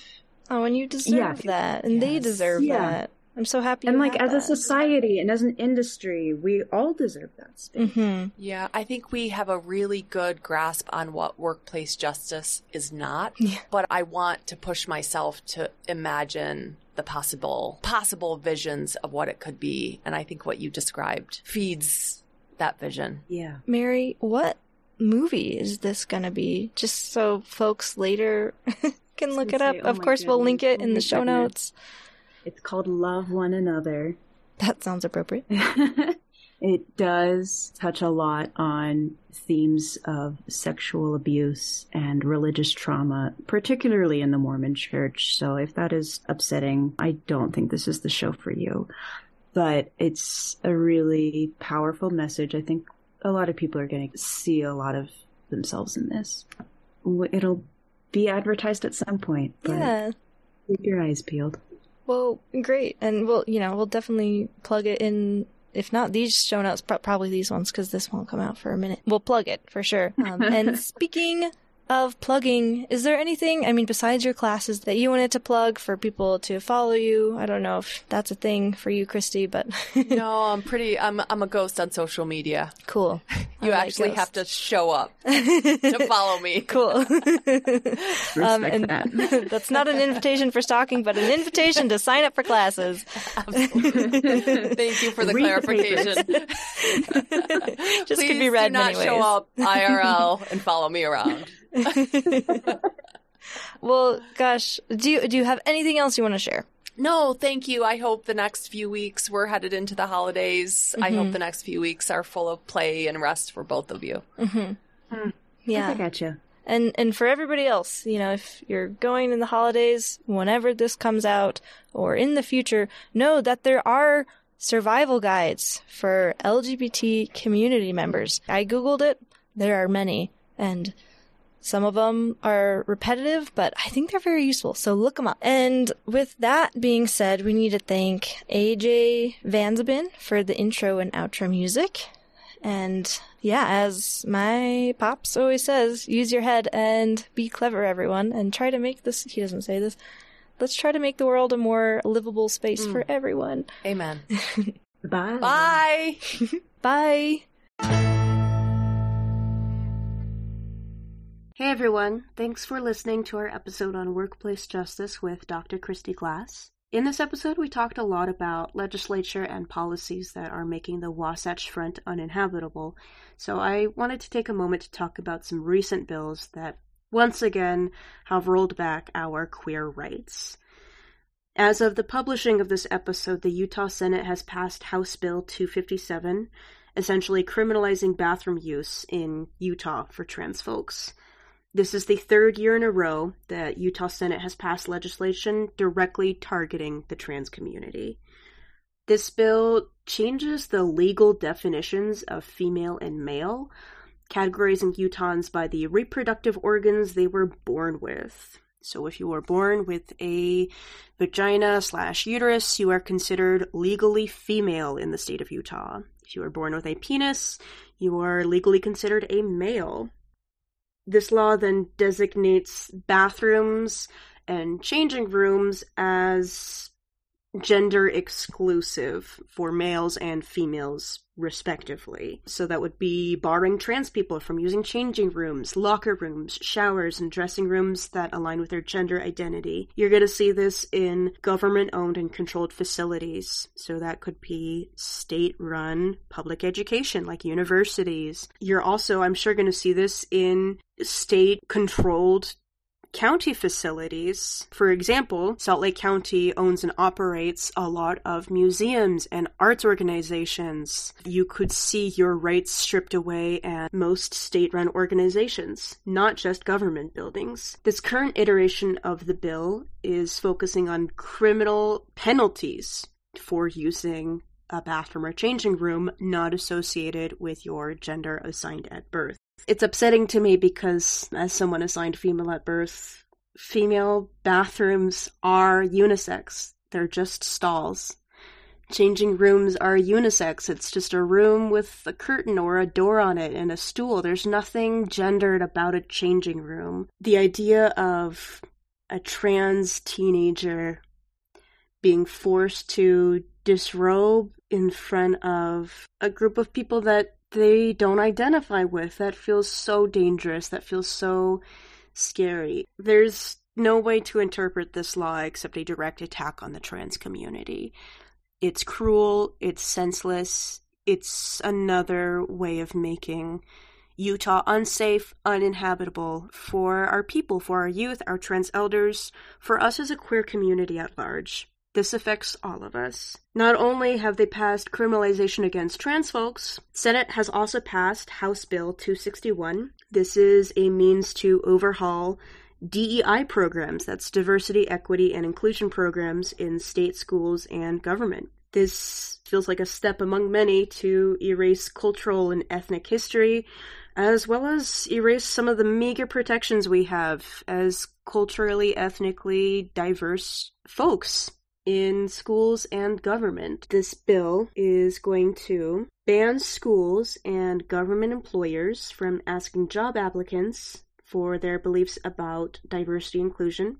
Oh, and you deserve Yeah. that, and they deserve Yeah. that. I'm so happy. and you like have as a society and as an industry, we all deserve that space. Mhm. Yeah, I think we have a really good grasp on what workplace justice is not, Yeah. but I want to push myself to imagine the possible possible visions of what it could be, and I think what you described feeds that vision. Yeah. Mary, what movie is this gonna be? Just so folks later can look it gonna up. say, oh of my course, we'll link it goodness. in Oh the show goodness. notes. It's called Love One Another. That sounds appropriate. it does touch a lot on themes of sexual abuse and religious trauma, particularly in the Mormon church. So if that is upsetting, I don't think this is the show for you. But it's a really powerful message. I think a lot of people are going to see a lot of themselves in this. It'll be advertised at some point, but Yeah. keep your eyes peeled. Well, great, and we'll you know we'll definitely plug it in. If not these show notes, probably these ones because this won't come out for a minute. We'll plug it for sure. Um, and speaking of plugging, is there anything? I mean, besides your classes that you wanted to plug for people to follow you? I don't know if that's a thing for you, Christy, but No, I'm pretty. I'm I'm a ghost on social media. cool. You I like actually have to show up to follow me. Cool. um, Respect and that. that's not an invitation for stalking, but an invitation to sign up for classes. Absolutely. Thank you for the Read the clarification. Just Please could be read do not many show up IRL and follow me around. Well, gosh, do you do you have anything else you want to share? No, thank you. I hope the next few weeks we're headed into the holidays. I Mm-hmm. hope the next few weeks are full of play and rest for both of you. I Yeah, I got you. and and for everybody else, you know, if you're going in the holidays, whenever this comes out or in the future, know that there are survival guides for LGBT community members. I googled it. There are many, and Some of them are repetitive, but I think they're very useful, so look them up. And with that being said, we need to thank AJ Vanzabin for the intro and outro music. And yeah, as my pops always says, use your head and be clever, everyone, and try to make this, he doesn't say this, let's try to make the world a more livable space mm. for everyone. Amen. Bye. Bye. Bye! Hey everyone, thanks for listening to our episode on workplace justice with Dr. Christy Glass. In this episode, we talked a lot about legislature and policies that are making the Wasatch Front uninhabitable, so I wanted to take a moment to talk about some recent bills that once again have rolled back our queer rights. As of the publishing of this episode, the Utah Senate has passed House Bill 257, essentially criminalizing bathroom use in Utah for trans folks. This is the third year in a row that Utah Senate has passed legislation directly targeting the trans community. This bill changes the legal definitions of female and male, categorizing Utahns by the reproductive organs they were born with. So if you were born with a vagina slash uterus, you are considered legally female in the state of Utah. If you are born with a penis, you are legally considered a male. This law then designates bathrooms and changing rooms as gender exclusive for males and females respectively. So that would be barring trans people from using changing rooms, locker rooms, showers, and dressing rooms that align with their gender identity. You're going to see this in government owned and controlled facilities. So that could be state run public education like universities. You're also, I'm sure, going to see this in state controlled county facilities. For example, Salt Lake County owns and operates a lot of museums and arts organizations. You could see your rights stripped away at most state run organizations, not just government buildings. This current iteration of the bill is focusing on criminal penalties for using a bathroom or changing room not associated with your gender assigned at birth. It's upsetting to me because, as someone assigned female at birth, female bathrooms are unisex. They're just stalls. Changing rooms are unisex. It's just a room with a curtain or a door on it and a stool. There's nothing gendered about a changing room. The idea of a trans teenager being forced to disrobe in front of a group of people that they don't identify with. That feels so dangerous. That feels so scary. There's no way to interpret this law except a direct attack on the trans community. It's cruel, it's senseless, it's another way of making Utah unsafe, uninhabitable for our people, for our youth, our trans elders, for us as a queer community at large. This affects all of us. Not only have they passed criminalization against trans folks, Senate has also passed House Bill 261. This is a means to overhaul DEI programs, that's diversity, equity, and inclusion programs in state schools and government. This feels like a step among many to erase cultural and ethnic history, as well as erase some of the meager protections we have as culturally, ethnically diverse folks in schools and government. This bill is going to ban schools and government employers from asking job applicants for their beliefs about diversity inclusion.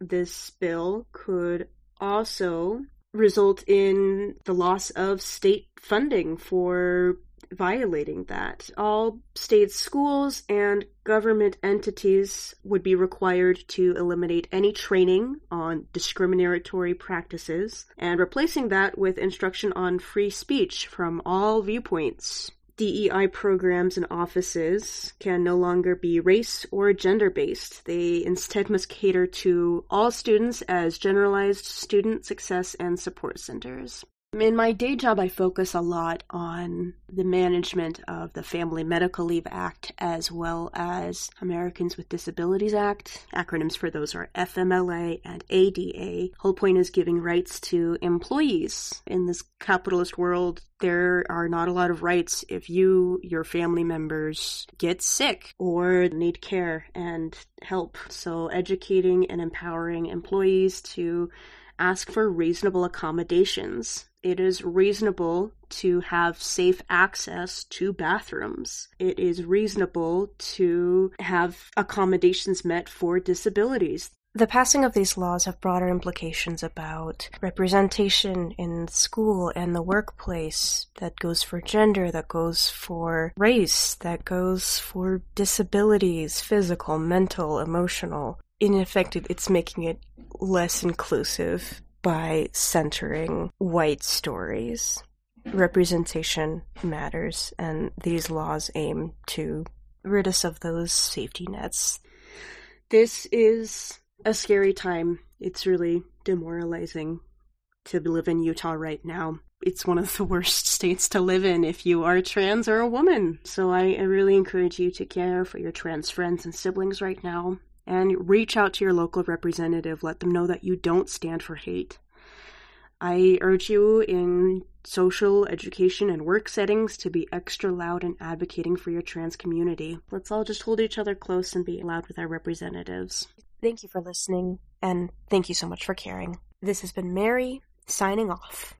This bill could also result in the loss of state funding for violating that. All state schools and government entities would be required to eliminate any training on discriminatory practices and replacing that with instruction on free speech from all viewpoints. DEI programs and offices can no longer be race or gender based. They instead must cater to all students as generalized student success and support centers. In my day job, I focus a lot on the management of the Family Medical Leave Act as well as Americans with Disabilities Act. Acronyms for those are FMLA and ADA. Whole point is giving rights to employees. In this capitalist world, there are not a lot of rights if you, your family members, get sick or need care and help. So educating and empowering employees to ask for reasonable accommodations it is reasonable to have safe access to bathrooms. It is reasonable to have accommodations met for disabilities. The passing of these laws have broader implications about representation in school and the workplace that goes for gender, that goes for race, that goes for disabilities, physical, mental, emotional. In effect, it's making it less inclusive by centering white stories. Representation matters, and these laws aim to rid us of those safety nets. This is a scary time. It's really demoralizing to live in Utah right now. It's one of the worst states to live in if you are trans or a woman. So I, really encourage you to care for your trans friends and siblings right now and reach out to your local representative. Let them know that you don't stand for hate. I urge you in social, education, and work settings to be extra loud in advocating for your trans community. Let's all just hold each other close and be loud with our representatives. Thank you for listening, and thank you so much for caring. This has been Mary, signing off.